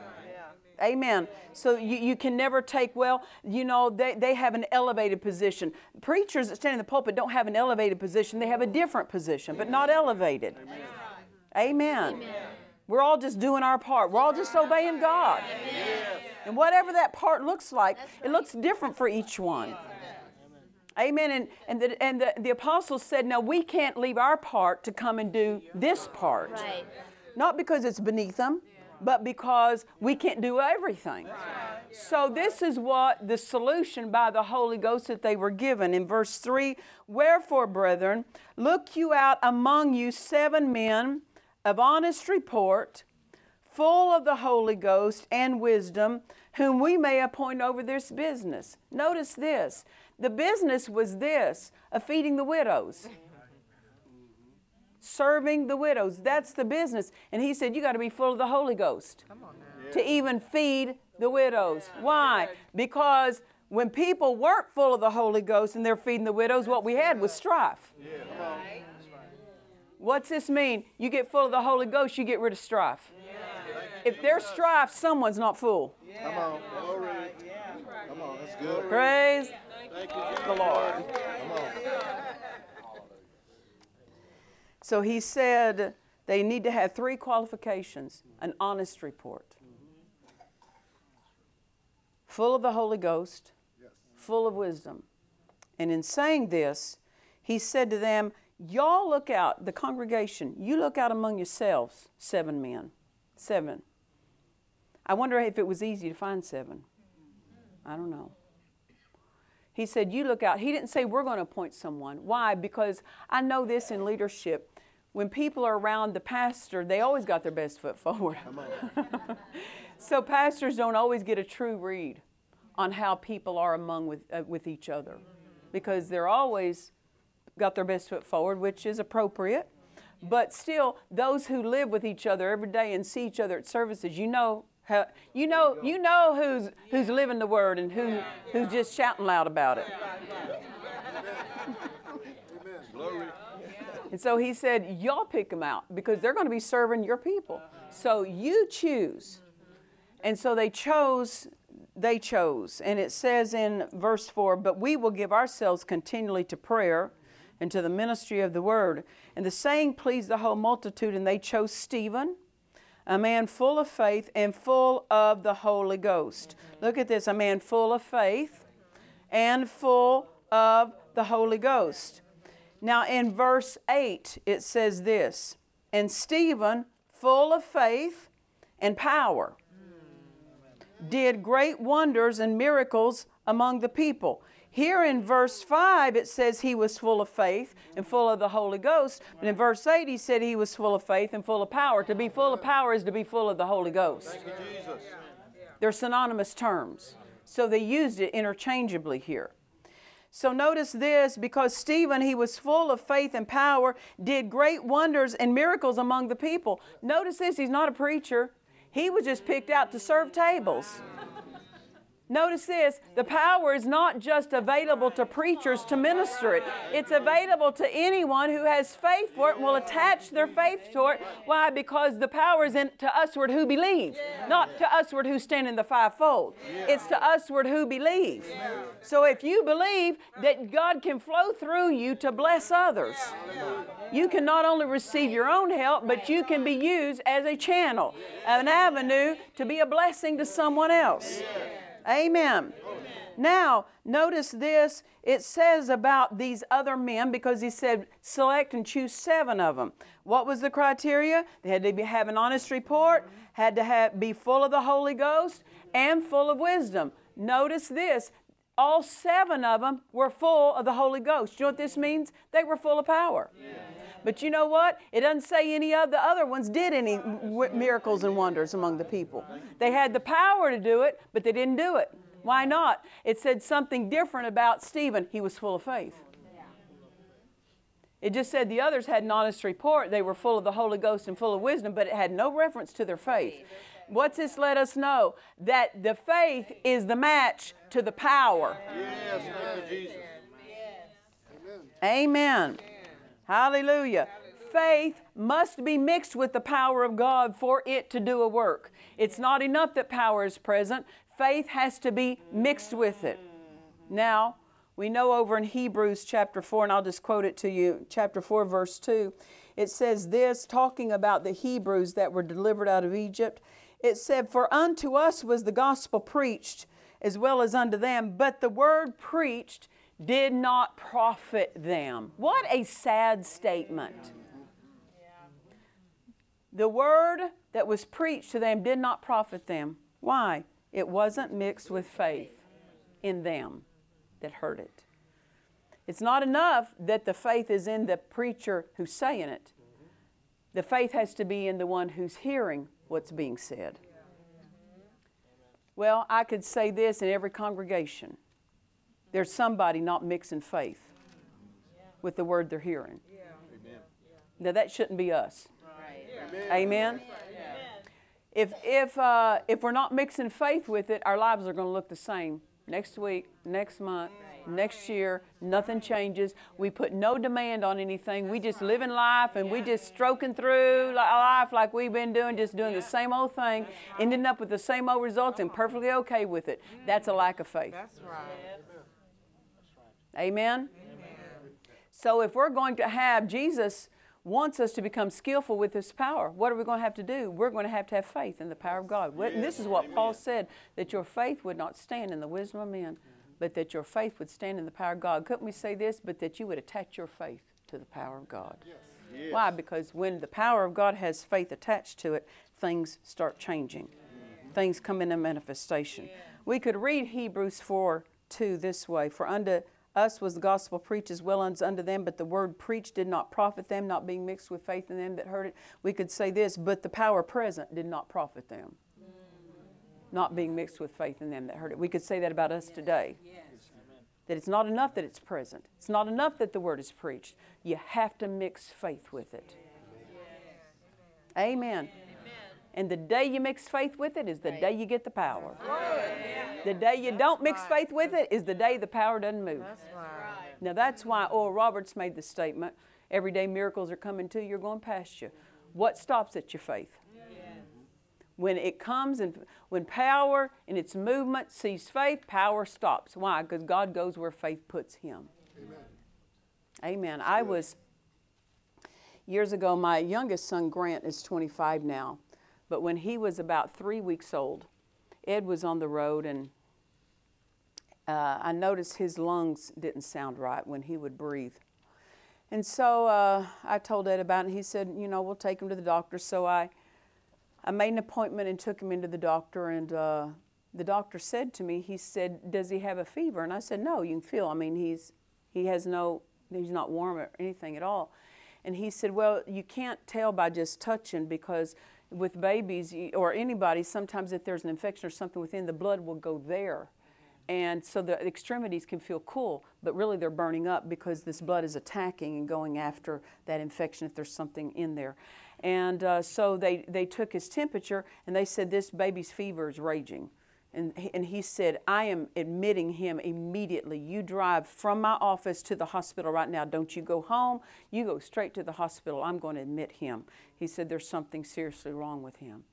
[SPEAKER 2] So you, you can never take, well, you know, they, they have an elevated position. Preachers that stand in the pulpit don't have an elevated position, they have a different position, but not elevated. Amen. We're all just doing our part, we're all just obeying God. And whatever that part looks like, it looks different for each one. Amen. And, and, the, and the, the apostles said, no, we can't leave our part to come and do this part.
[SPEAKER 5] Right.
[SPEAKER 2] Not because it's beneath them, but because we can't do everything. So, this is what the solution by the Holy Ghost that they were given. In verse 3 Wherefore, brethren, look you out among you seven men of honest report, full of the Holy Ghost and wisdom, whom we may appoint over this business. Notice this the business was this of feeding the widows mm-hmm. Serving the widows. That's the business. And he said, You got to be full of the Holy Ghost to even feed the widows. Why? Because when people weren't full of the Holy Ghost and they're feeding the widows, what we had was strife. What's this mean? You get full of the Holy Ghost, you get rid of strife. If there's strife, someone's not full.
[SPEAKER 3] Come on. Glory. Come on. That's good.
[SPEAKER 2] Praise
[SPEAKER 3] Thank you.
[SPEAKER 2] the Lord.
[SPEAKER 3] Come on.
[SPEAKER 2] So he said they need to have three qualifications an honest report, full of the Holy Ghost, full of wisdom. And in saying this, he said to them, Y'all look out, the congregation, you look out among yourselves, seven men. Seven. I wonder if it was easy to find seven. I don't know. He said, You look out. He didn't say, We're going to appoint someone. Why? Because I know this in leadership. When people are around the pastor, they always got their best foot forward. so pastors don't always get a true read on how people are among with, uh, with each other because they're always got their best foot forward, which is appropriate. But still, those who live with each other every day and see each other at services, you know how, you know you know who's who's living the word and who who's just shouting loud about it.
[SPEAKER 3] Glory.
[SPEAKER 2] And so he said, Y'all pick them out because they're going to be serving your people. So you choose. And so they chose, they chose. And it says in verse 4 But we will give ourselves continually to prayer and to the ministry of the word. And the saying pleased the whole multitude, and they chose Stephen, a man full of faith and full of the Holy Ghost. Look at this a man full of faith and full of the Holy Ghost. Now, in verse 8, it says this And Stephen, full of faith and power, did great wonders and miracles among the people. Here in verse 5, it says he was full of faith and full of the Holy Ghost. But in verse 8, he said he was full of faith and full of power. To be full of power is to be full of the Holy Ghost.
[SPEAKER 3] Thank you, Jesus.
[SPEAKER 2] They're synonymous terms. So they used it interchangeably here. So notice this because Stephen, he was full of faith and power, did great wonders and miracles among the people. Notice this, he's not a preacher, he was just picked out to serve tables. Notice this the power is not just available to preachers to minister it, it's available to anyone who has faith for it and will attach their faith to it. Why? Because the power is in to usward who believe, not to usward who stand in the fivefold. It's to usward who believe. So if you believe that God can flow through you to bless others, you can not only receive your own help, but you can be used as a channel, an avenue to be a blessing to someone else. Amen. Now, notice this. It says about these other men because he said, select and choose seven of them. What was the criteria? They had to be, have an honest report, had to have, be full of the Holy Ghost, and full of wisdom. Notice this. All seven of them were full of the Holy Ghost. You know what this means? They were full of power. But you know what? It doesn't say any of the other ones did any w- miracles and wonders among the people. They had the power to do it, but they didn't do it. Why not? It said something different about Stephen. He was full of faith. It just said the others had an honest report. They were full of the Holy Ghost and full of wisdom, but it had no reference to their faith. What's this let us know? That the faith is the match to the power.
[SPEAKER 3] Yes, Jesus.
[SPEAKER 2] Amen. Hallelujah. Faith must be mixed with the power of God for it to do a work. It's not enough that power is present, faith has to be mixed with it. Now, we know over in Hebrews chapter 4, and I'll just quote it to you, chapter 4, verse 2. It says this, talking about the Hebrews that were delivered out of Egypt. It said, For unto us was the gospel preached, as well as unto them, but the word preached did not profit them. What a sad statement. The word that was preached to them did not profit them. Why? It wasn't mixed with faith in them that heard it. It's not enough that the faith is in the preacher who's saying it. The faith has to be in the one who's hearing what's being said. Well, I could say this in every congregation there's somebody not mixing faith with the word they're hearing. Now, that shouldn't be us. Amen. If, if, uh, if we're not mixing faith with it, our lives are going to look the same next week, next month, next year. Nothing changes. We put no demand on anything. We just live in life and we just stroking through li- life like we've been doing, just doing the same old thing, ending up with the same old results and perfectly okay with it. That's a lack of faith.
[SPEAKER 4] That's right.
[SPEAKER 2] Amen? So if we're going to have Jesus wants us to become skillful with his power, what are we going to have to do? We're going to have to have faith in the power of God. And this is what Paul said that your faith would not stand in the wisdom of men, but that your faith would stand in the power of God. Couldn't we say this? But that you would attach your faith to the power of God. Why? Because when the power of God has faith attached to it, things start changing. Things come into manifestation. We could read Hebrews 4 2 this way For unto us was the gospel preached as well as unto them, but the word preached did not profit them, not being mixed with faith in them that heard it. We could say this, but the power present did not profit them, not being mixed with faith in them that heard it. We could say that about us today. Yes. That it's not enough that it's present. It's not enough that the word is preached. You have to mix faith with it. Amen. And the day you mix faith with it is the day you get the power. The day you don't mix faith with it is the day the power doesn't move.
[SPEAKER 4] That's right.
[SPEAKER 2] Now that's why Oral Roberts made the statement everyday miracles are coming to you, you're going past you. What stops at your faith? When it comes and when power in its movement sees faith, power stops. Why? Because God goes where faith puts him. Amen. Amen. I was years ago, my youngest son Grant is 25 now, but when he was about three weeks old, Ed was on the road and uh, I noticed his lungs didn't sound right when he would breathe. And so uh, I told Ed about it, and he said, You know, we'll take him to the doctor. So I, I made an appointment and took him into the doctor, and uh, the doctor said to me, He said, Does he have a fever? And I said, No, you can feel. I mean, he's, he has no, he's not warm or anything at all. And he said, Well, you can't tell by just touching because with babies or anybody, sometimes if there's an infection or something within, the blood will go there. And so the extremities can feel cool, but really they're burning up because this blood is attacking and going after that infection if there's something in there. And uh, so they, they took his temperature and they said, This baby's fever is raging. And, and he said, I am admitting him immediately. You drive from my office to the hospital right now. Don't you go home. You go straight to the hospital. I'm going to admit him. He said, There's something seriously wrong with him.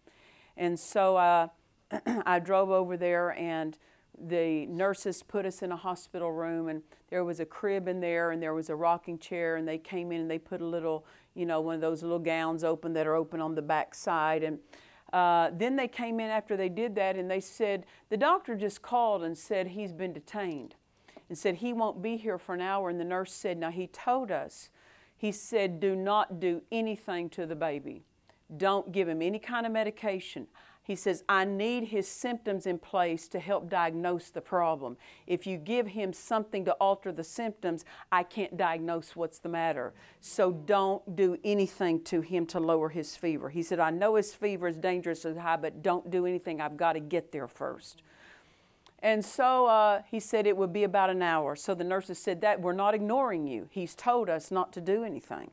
[SPEAKER 2] And so uh, I drove over there, and the nurses put us in a hospital room, and there was a crib in there, and there was a rocking chair, and they came in and they put a little, you know, one of those little gowns open that are open on the back side, and Uh, then they came in after they did that and they said, the doctor just called and said he's been detained and said he won't be here for an hour. And the nurse said, Now he told us, he said, do not do anything to the baby. Don't give him any kind of medication. He says, I need his symptoms in place to help diagnose the problem. If you give him something to alter the symptoms, I can't diagnose what's the matter. So don't do anything to him to lower his fever. He said, I know his fever is dangerous dangerously high, but don't do anything. I've got to get there first. And so uh, he said it would be about an hour. So the nurses said that we're not ignoring you. He's told us not to do anything.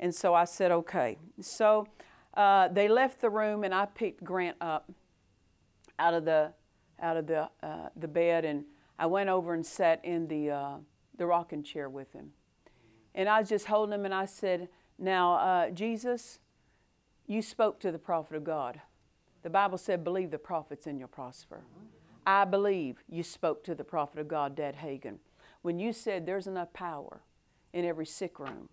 [SPEAKER 2] And so I said, okay. So uh, they left the room, and I picked Grant up out of the out of the uh, the bed, and I went over and sat in the uh, the rocking chair with him. And I was just holding him, and I said, "Now, uh, Jesus, you spoke to the prophet of God. The Bible said, believe the prophets, and you'll prosper." I believe you spoke to the prophet of God, Dad Hagin, when you said there's enough power in every sick room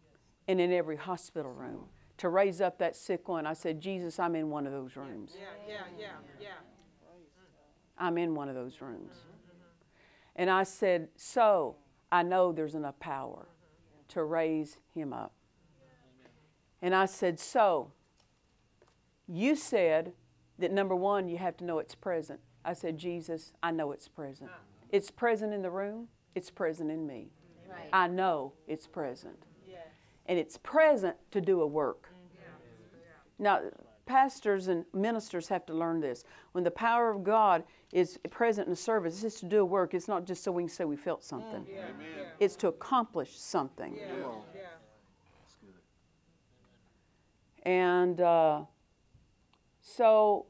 [SPEAKER 2] and in every hospital room to raise up that sick one. I said, Jesus, I'm in one of those rooms.
[SPEAKER 3] Yeah, yeah, yeah, yeah.
[SPEAKER 2] I'm in one of those rooms. And I said, So I know there's enough power to raise him up. And I said, So you said that number one, you have to know it's present. I said, Jesus, I know it's present. It's present in the room, it's present in me.
[SPEAKER 5] Right.
[SPEAKER 2] I know it's present. And it's present to do a work. Mm-hmm. Now, pastors and ministers have to learn this. When the power of God is present in a service, it's to do a work. It's not just so we can say we felt something, mm. it's to accomplish something. And uh, so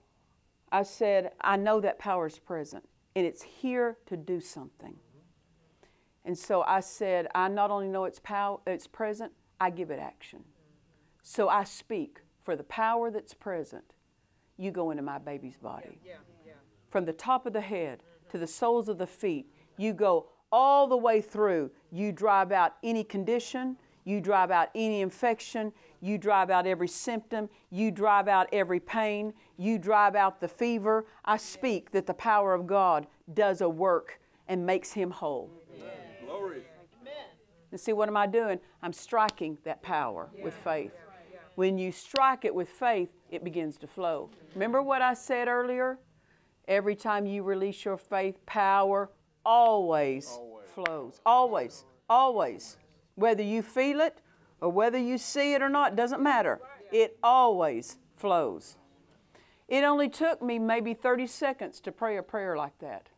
[SPEAKER 2] I said, I know that power is present, and it's here to do something. Mm-hmm. And so I said, I not only know it's power, it's present, I give it action. So I speak for the power that's present. You go into my baby's body. From the top of the head to the soles of the feet, you go all the way through. You drive out any condition, you drive out any infection, you drive out every symptom, you drive out every pain, you drive out the fever. I speak that the power of God does a work and makes him whole. And see, what am I doing? I'm striking that power with faith. When you strike it with faith, it begins to flow. Remember what I said earlier? Every time you release your faith, power always, flows. Always, always. Whether you feel it or whether you see it or not, doesn't matter. It always flows. It only took me maybe 30 seconds to pray a prayer like that.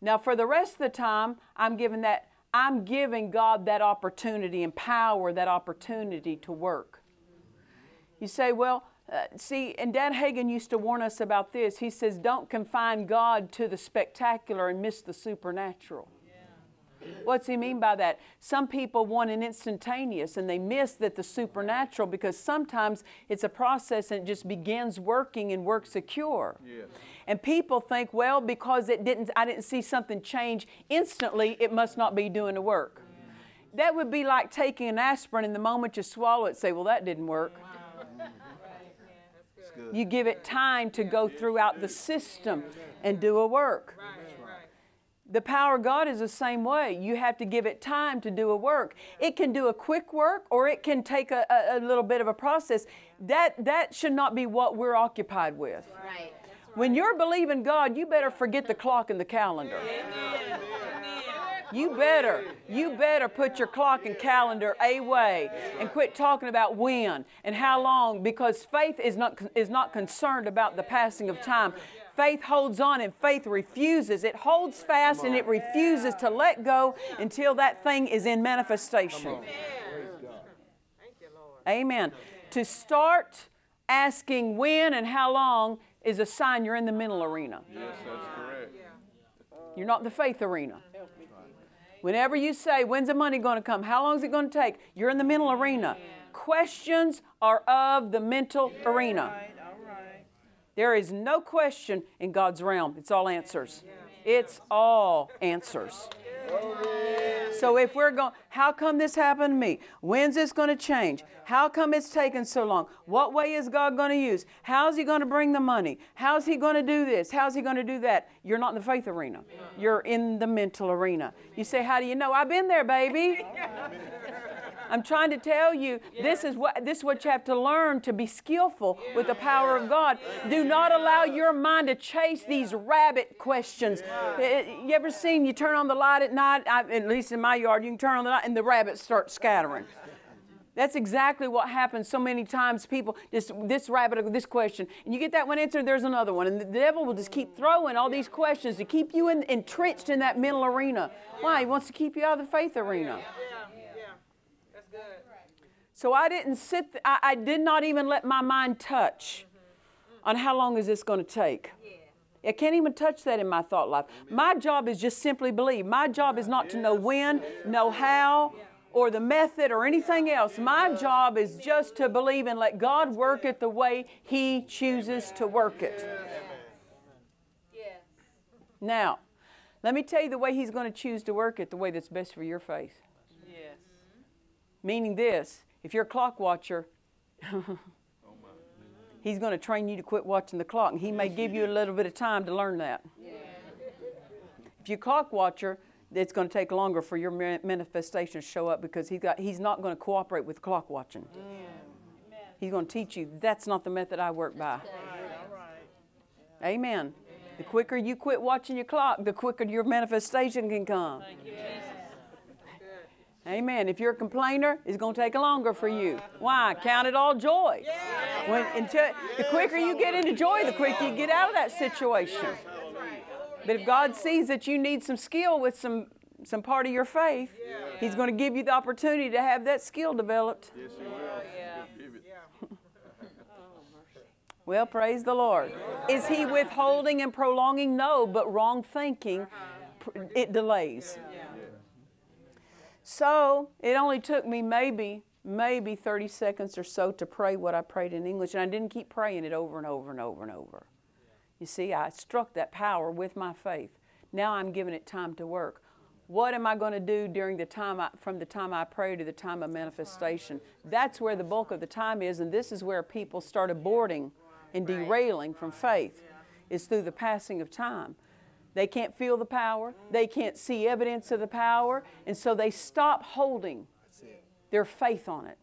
[SPEAKER 2] Now, for the rest of the time, I'm giving that, I'm giving God that opportunity and power, that opportunity to work. You say, well, uh, see, and Dad Hagin used to warn us about this. He says, don't confine God to the spectacular and miss the supernatural. What's he mean by that? Some people want an instantaneous and they miss that the supernatural because sometimes it's a process and it just begins working and works secure.
[SPEAKER 3] Yes.
[SPEAKER 2] And people think, well, because it didn't I didn't see something change instantly, it must not be doing the work. That would be like taking an aspirin and the moment you swallow it, say, well, that didn't work. You give it time to go throughout the system and do a work. The power of God is the same way. You have to give it time to do a work. It can do a quick work or it can take a, a, a little bit of a process. That, that should not be what we're occupied with.
[SPEAKER 5] Right.
[SPEAKER 2] When you're believing God, you better forget the clock and the calendar. You better, you better put your clock and calendar away and quit talking about when and how long because faith is not, is not concerned about the passing of time. Faith holds on and faith refuses. It holds fast and it refuses to let go until that thing is in manifestation. Amen. To start asking when and how long is a sign you're in the mental arena.
[SPEAKER 3] Yes, that's correct.
[SPEAKER 2] You're not in the faith arena. Whenever you say, when's the money going to come? How long is it going to take? You're in the mental arena. Questions are of the mental arena. There is no question in God's realm. It's all answers. It's all answers. So if we're going, how come this happened to me? When's this going to change? How come it's taken so long? What way is God going to use? How's He going to bring the money? How's He going to do this? How's He going to do that? You're not in the faith arena. You're in the mental arena. You say, How do you know? I've been there, baby. I'm trying to tell you, this is what this is what you have to learn to be skillful with the power of God. Do not allow your mind to chase these rabbit questions. Eh, eh, You ever seen you turn on the light at night? I, at least in my yard, you can turn on the light and the rabbits start scattering. That's exactly what happens so many times. People, this, this rabbit, this question, and you get that one answered, there's another one. And the devil will just keep throwing all these questions to keep you in, entrenched in that mental arena. Why? He wants to keep you out of the faith arena.
[SPEAKER 3] Yeah, yeah. That's good.
[SPEAKER 2] So I didn't sit, th- I, I did not even let my mind touch on how long is this going to take. I can't even touch that in my thought life. My job is just simply believe. My job is not to know when, know how, or the method or anything else. My job is just to believe and let God work it the way He chooses to work it. Now, let me tell you the way He's going to choose to work it, the way that's best for your faith.
[SPEAKER 3] Yes.
[SPEAKER 2] Meaning this if you're a clock watcher, he's going to train you to quit watching the clock, and he may give you a little bit of time to learn that. If you're a clock watcher, it's going to take longer for your manifestation to show up because he got, he's not going to cooperate with clock watching. He's going to teach you that's not the method I work by. Amen. The quicker you quit watching your clock, the quicker your manifestation can come. Amen. If you're a complainer, it's going to take longer for you. Why? Count it all joy. When, until, the quicker you get into joy, the quicker you get out of that situation. But if God sees that you need some skill with some, some part of your faith, He's going to give you the opportunity to have that skill developed.
[SPEAKER 3] Yes, you will. Give.
[SPEAKER 2] Well, praise the Lord. Is He withholding and prolonging? No, but wrong thinking, it delays. So it only took me maybe, maybe 30 seconds or so to pray what I prayed in English, and I didn't keep praying it over and over and over and over. You see, I struck that power with my faith. Now I'm giving it time to work. What am I going to do during the time I, from the time I pray to the time of manifestation? That's where the bulk of the time is, and this is where people start aborting and derailing from faith. Is through the passing of time. They can't feel the power, they can't see evidence of the power, and so they stop holding their faith on it.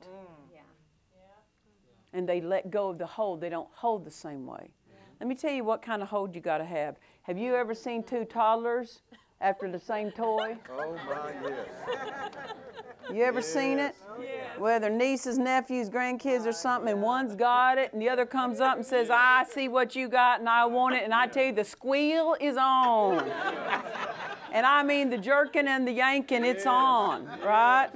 [SPEAKER 2] And they let go of the hold. They don't hold the same way. Let me tell you what kind of hold you got to have. Have you ever seen two toddlers after the same toy?
[SPEAKER 3] Oh, my, yes.
[SPEAKER 2] You ever seen it? Oh, Whether nieces, nephews, grandkids, or something, and one's got it, and the other comes up and says, I see what you got, and I want it. And I tell you, the squeal is on. And I mean, the jerking and the yanking, it's on, right?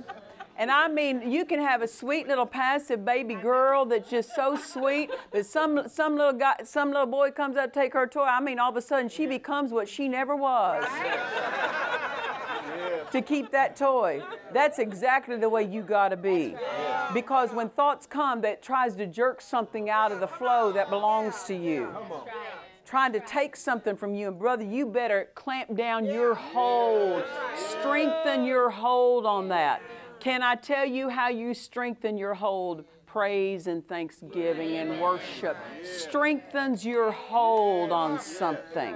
[SPEAKER 2] And I mean, you can have a sweet little passive baby girl that's just so sweet, but some some little guy, some little boy comes up to take her toy. I mean, all of a sudden she becomes what she never was to keep that toy. That's exactly the way you got to be. Because when thoughts come that tries to jerk something out of the flow that belongs to you, trying to take something from you, and brother, you better clamp down your hold, strengthen your hold on that. Can I tell you how you strengthen your hold? Praise and thanksgiving and worship strengthens your hold on something.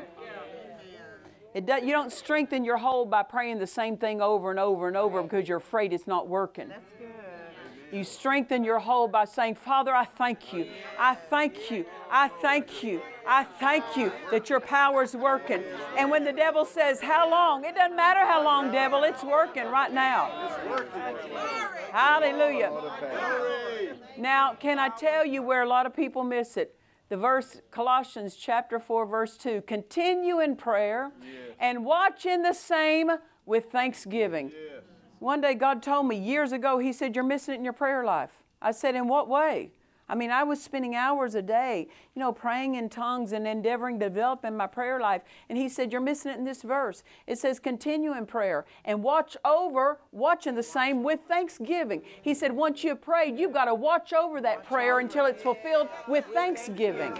[SPEAKER 2] It does, you don't strengthen your hold by praying the same thing over and over and over because you're afraid it's not working. That's good. You strengthen your hold by saying, Father, I thank you. I thank you. I thank you. I thank you that your power is working. And when the devil says, How long? It doesn't matter how long, devil, it's working right now. Hallelujah. Now, can I tell you where a lot of people miss it? The verse, Colossians chapter 4, verse 2 continue in prayer and watch in the same with thanksgiving. One day, God told me years ago, He said, You're missing it in your prayer life. I said, In what way? I mean, I was spending hours a day, you know, praying in tongues and endeavoring to develop in my prayer life. And he said, You're missing it in this verse. It says, Continue in prayer and watch over, watching the same with thanksgiving. He said, Once you've prayed, you've got to watch over that prayer until it's fulfilled with thanksgiving.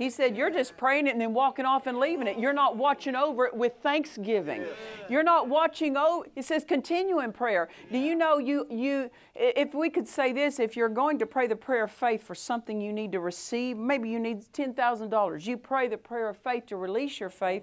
[SPEAKER 2] He said, You're just praying it and then walking off and leaving it. You're not watching over it with thanksgiving. You're not watching over it says continue in prayer. Do you know you you if we could say this, if you're going to pray the prayer of faith for something you need to receive, maybe you need ten thousand dollars. You pray the prayer of faith to release your faith.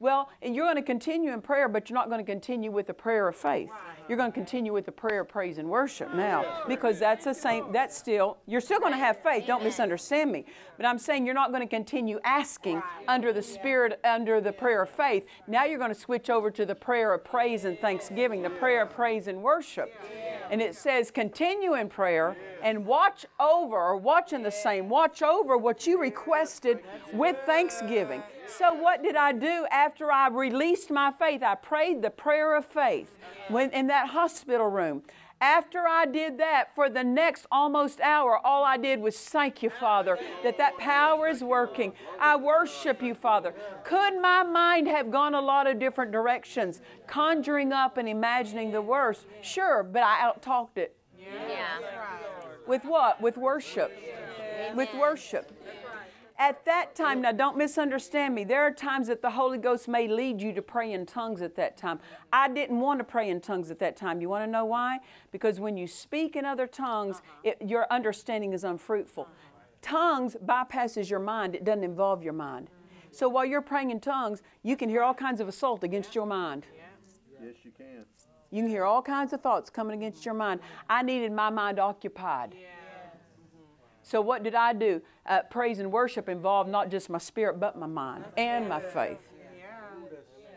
[SPEAKER 2] Well, and you're going to continue in prayer, but you're not going to continue with the prayer of faith. You're going to continue with the prayer of praise and worship now, because that's the same. That's still you're still going to have faith. Don't misunderstand me. But I'm saying you're not going to continue asking under the spirit under the prayer of faith. Now you're going to switch over to the prayer of praise and thanksgiving, the prayer of praise and worship. And it says, continue in prayer and watch over, or watch in the same, watch over what you requested with thanksgiving. So, what did I do after I released my faith? I prayed the prayer of faith when, in that hospital room. After I did that, for the next almost hour, all I did was thank you, Father, that that power is working. I worship you, Father. Could my mind have gone a lot of different directions, conjuring up and imagining the worst? Sure, but I out talked it.
[SPEAKER 5] Yeah.
[SPEAKER 2] With what? With worship. With worship. At that time, now don't misunderstand me. There are times that the Holy Ghost may lead you to pray in tongues at that time. I didn't want to pray in tongues at that time. You want to know why? Because when you speak in other tongues, uh-huh. it, your understanding is unfruitful. Uh-huh. Tongues bypasses your mind, it doesn't involve your mind. So while you're praying in tongues, you can hear all kinds of assault against your mind.
[SPEAKER 3] Yes, you can.
[SPEAKER 2] You can hear all kinds of thoughts coming against your mind. I needed my mind occupied. So, what did I do? Uh, praise and worship involved not just my spirit, but my mind and my faith.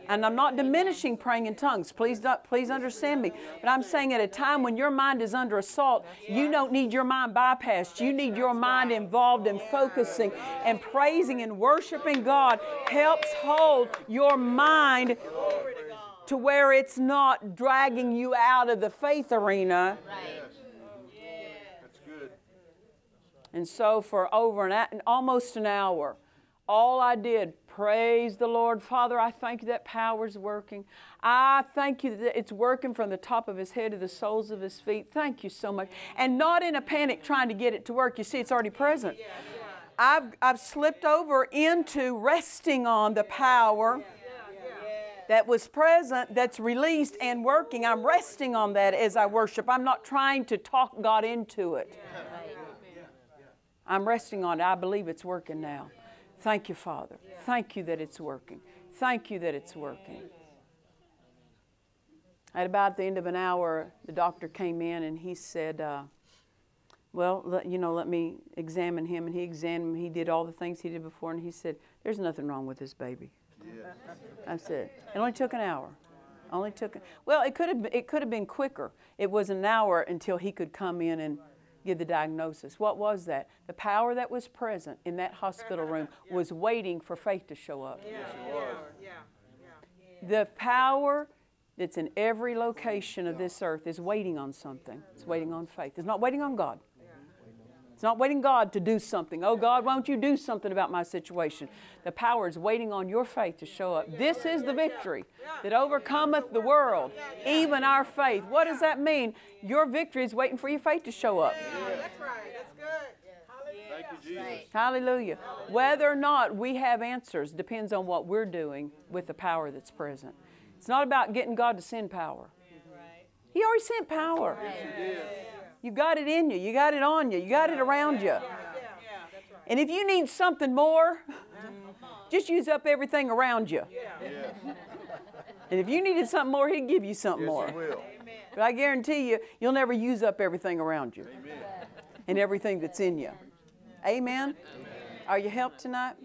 [SPEAKER 2] And I'm not diminishing praying in tongues. Please, don't, please understand me. But I'm saying at a time when your mind is under assault, you don't need your mind bypassed. You need your mind involved in focusing and praising and worshiping God helps hold your mind to where it's not dragging you out of the faith arena.
[SPEAKER 5] Right.
[SPEAKER 3] That's good.
[SPEAKER 2] And so for over an almost an hour, all I did, praise the Lord. Father, I thank you that power's working. I thank you that it's working from the top of his head to the soles of his feet. Thank you so much. And not in a panic trying to get it to work. You see, it's already present. I've, I've slipped over into resting on the power that was present, that's released and working. I'm resting on that as I worship. I'm not trying to talk God into it. I'm resting on it. I believe it's working now. Thank you, Father. Thank you that it's working. Thank you that it's working. At about the end of an hour, the doctor came in and he said, uh, Well, let, you know, let me examine him. And he examined him. He did all the things he did before. And he said, There's nothing wrong with this baby. I said, It only took an hour. Only took, well, it could have, it could have been quicker. It was an hour until he could come in and give the diagnosis. What was that? The power that was present in that hospital room was waiting for faith to show up. The power that's in every location of this earth is waiting on something. It's waiting on faith. It's not waiting on God. It's not waiting God to do something. Oh God, won't you do something about my situation? The power is waiting on your faith to show up. This is the victory that overcometh the world, even our faith. What does that mean? Your victory is waiting for your faith to show up.
[SPEAKER 3] That's right. That's good. Thank you, Jesus.
[SPEAKER 5] Right.
[SPEAKER 2] Hallelujah. Whether or not we have answers depends on what we're doing with the power that's present. It's not about getting God to send power. He already sent power. You got it in you. You got it on you. You got it around you. And if you need something more, mm-hmm. just use up everything around you. And if you needed something more, He'd give you something
[SPEAKER 3] Yes,
[SPEAKER 2] more.
[SPEAKER 3] He will.
[SPEAKER 2] But I guarantee you, you'll never use up everything around you and everything that's in you. Amen? Are you helped tonight?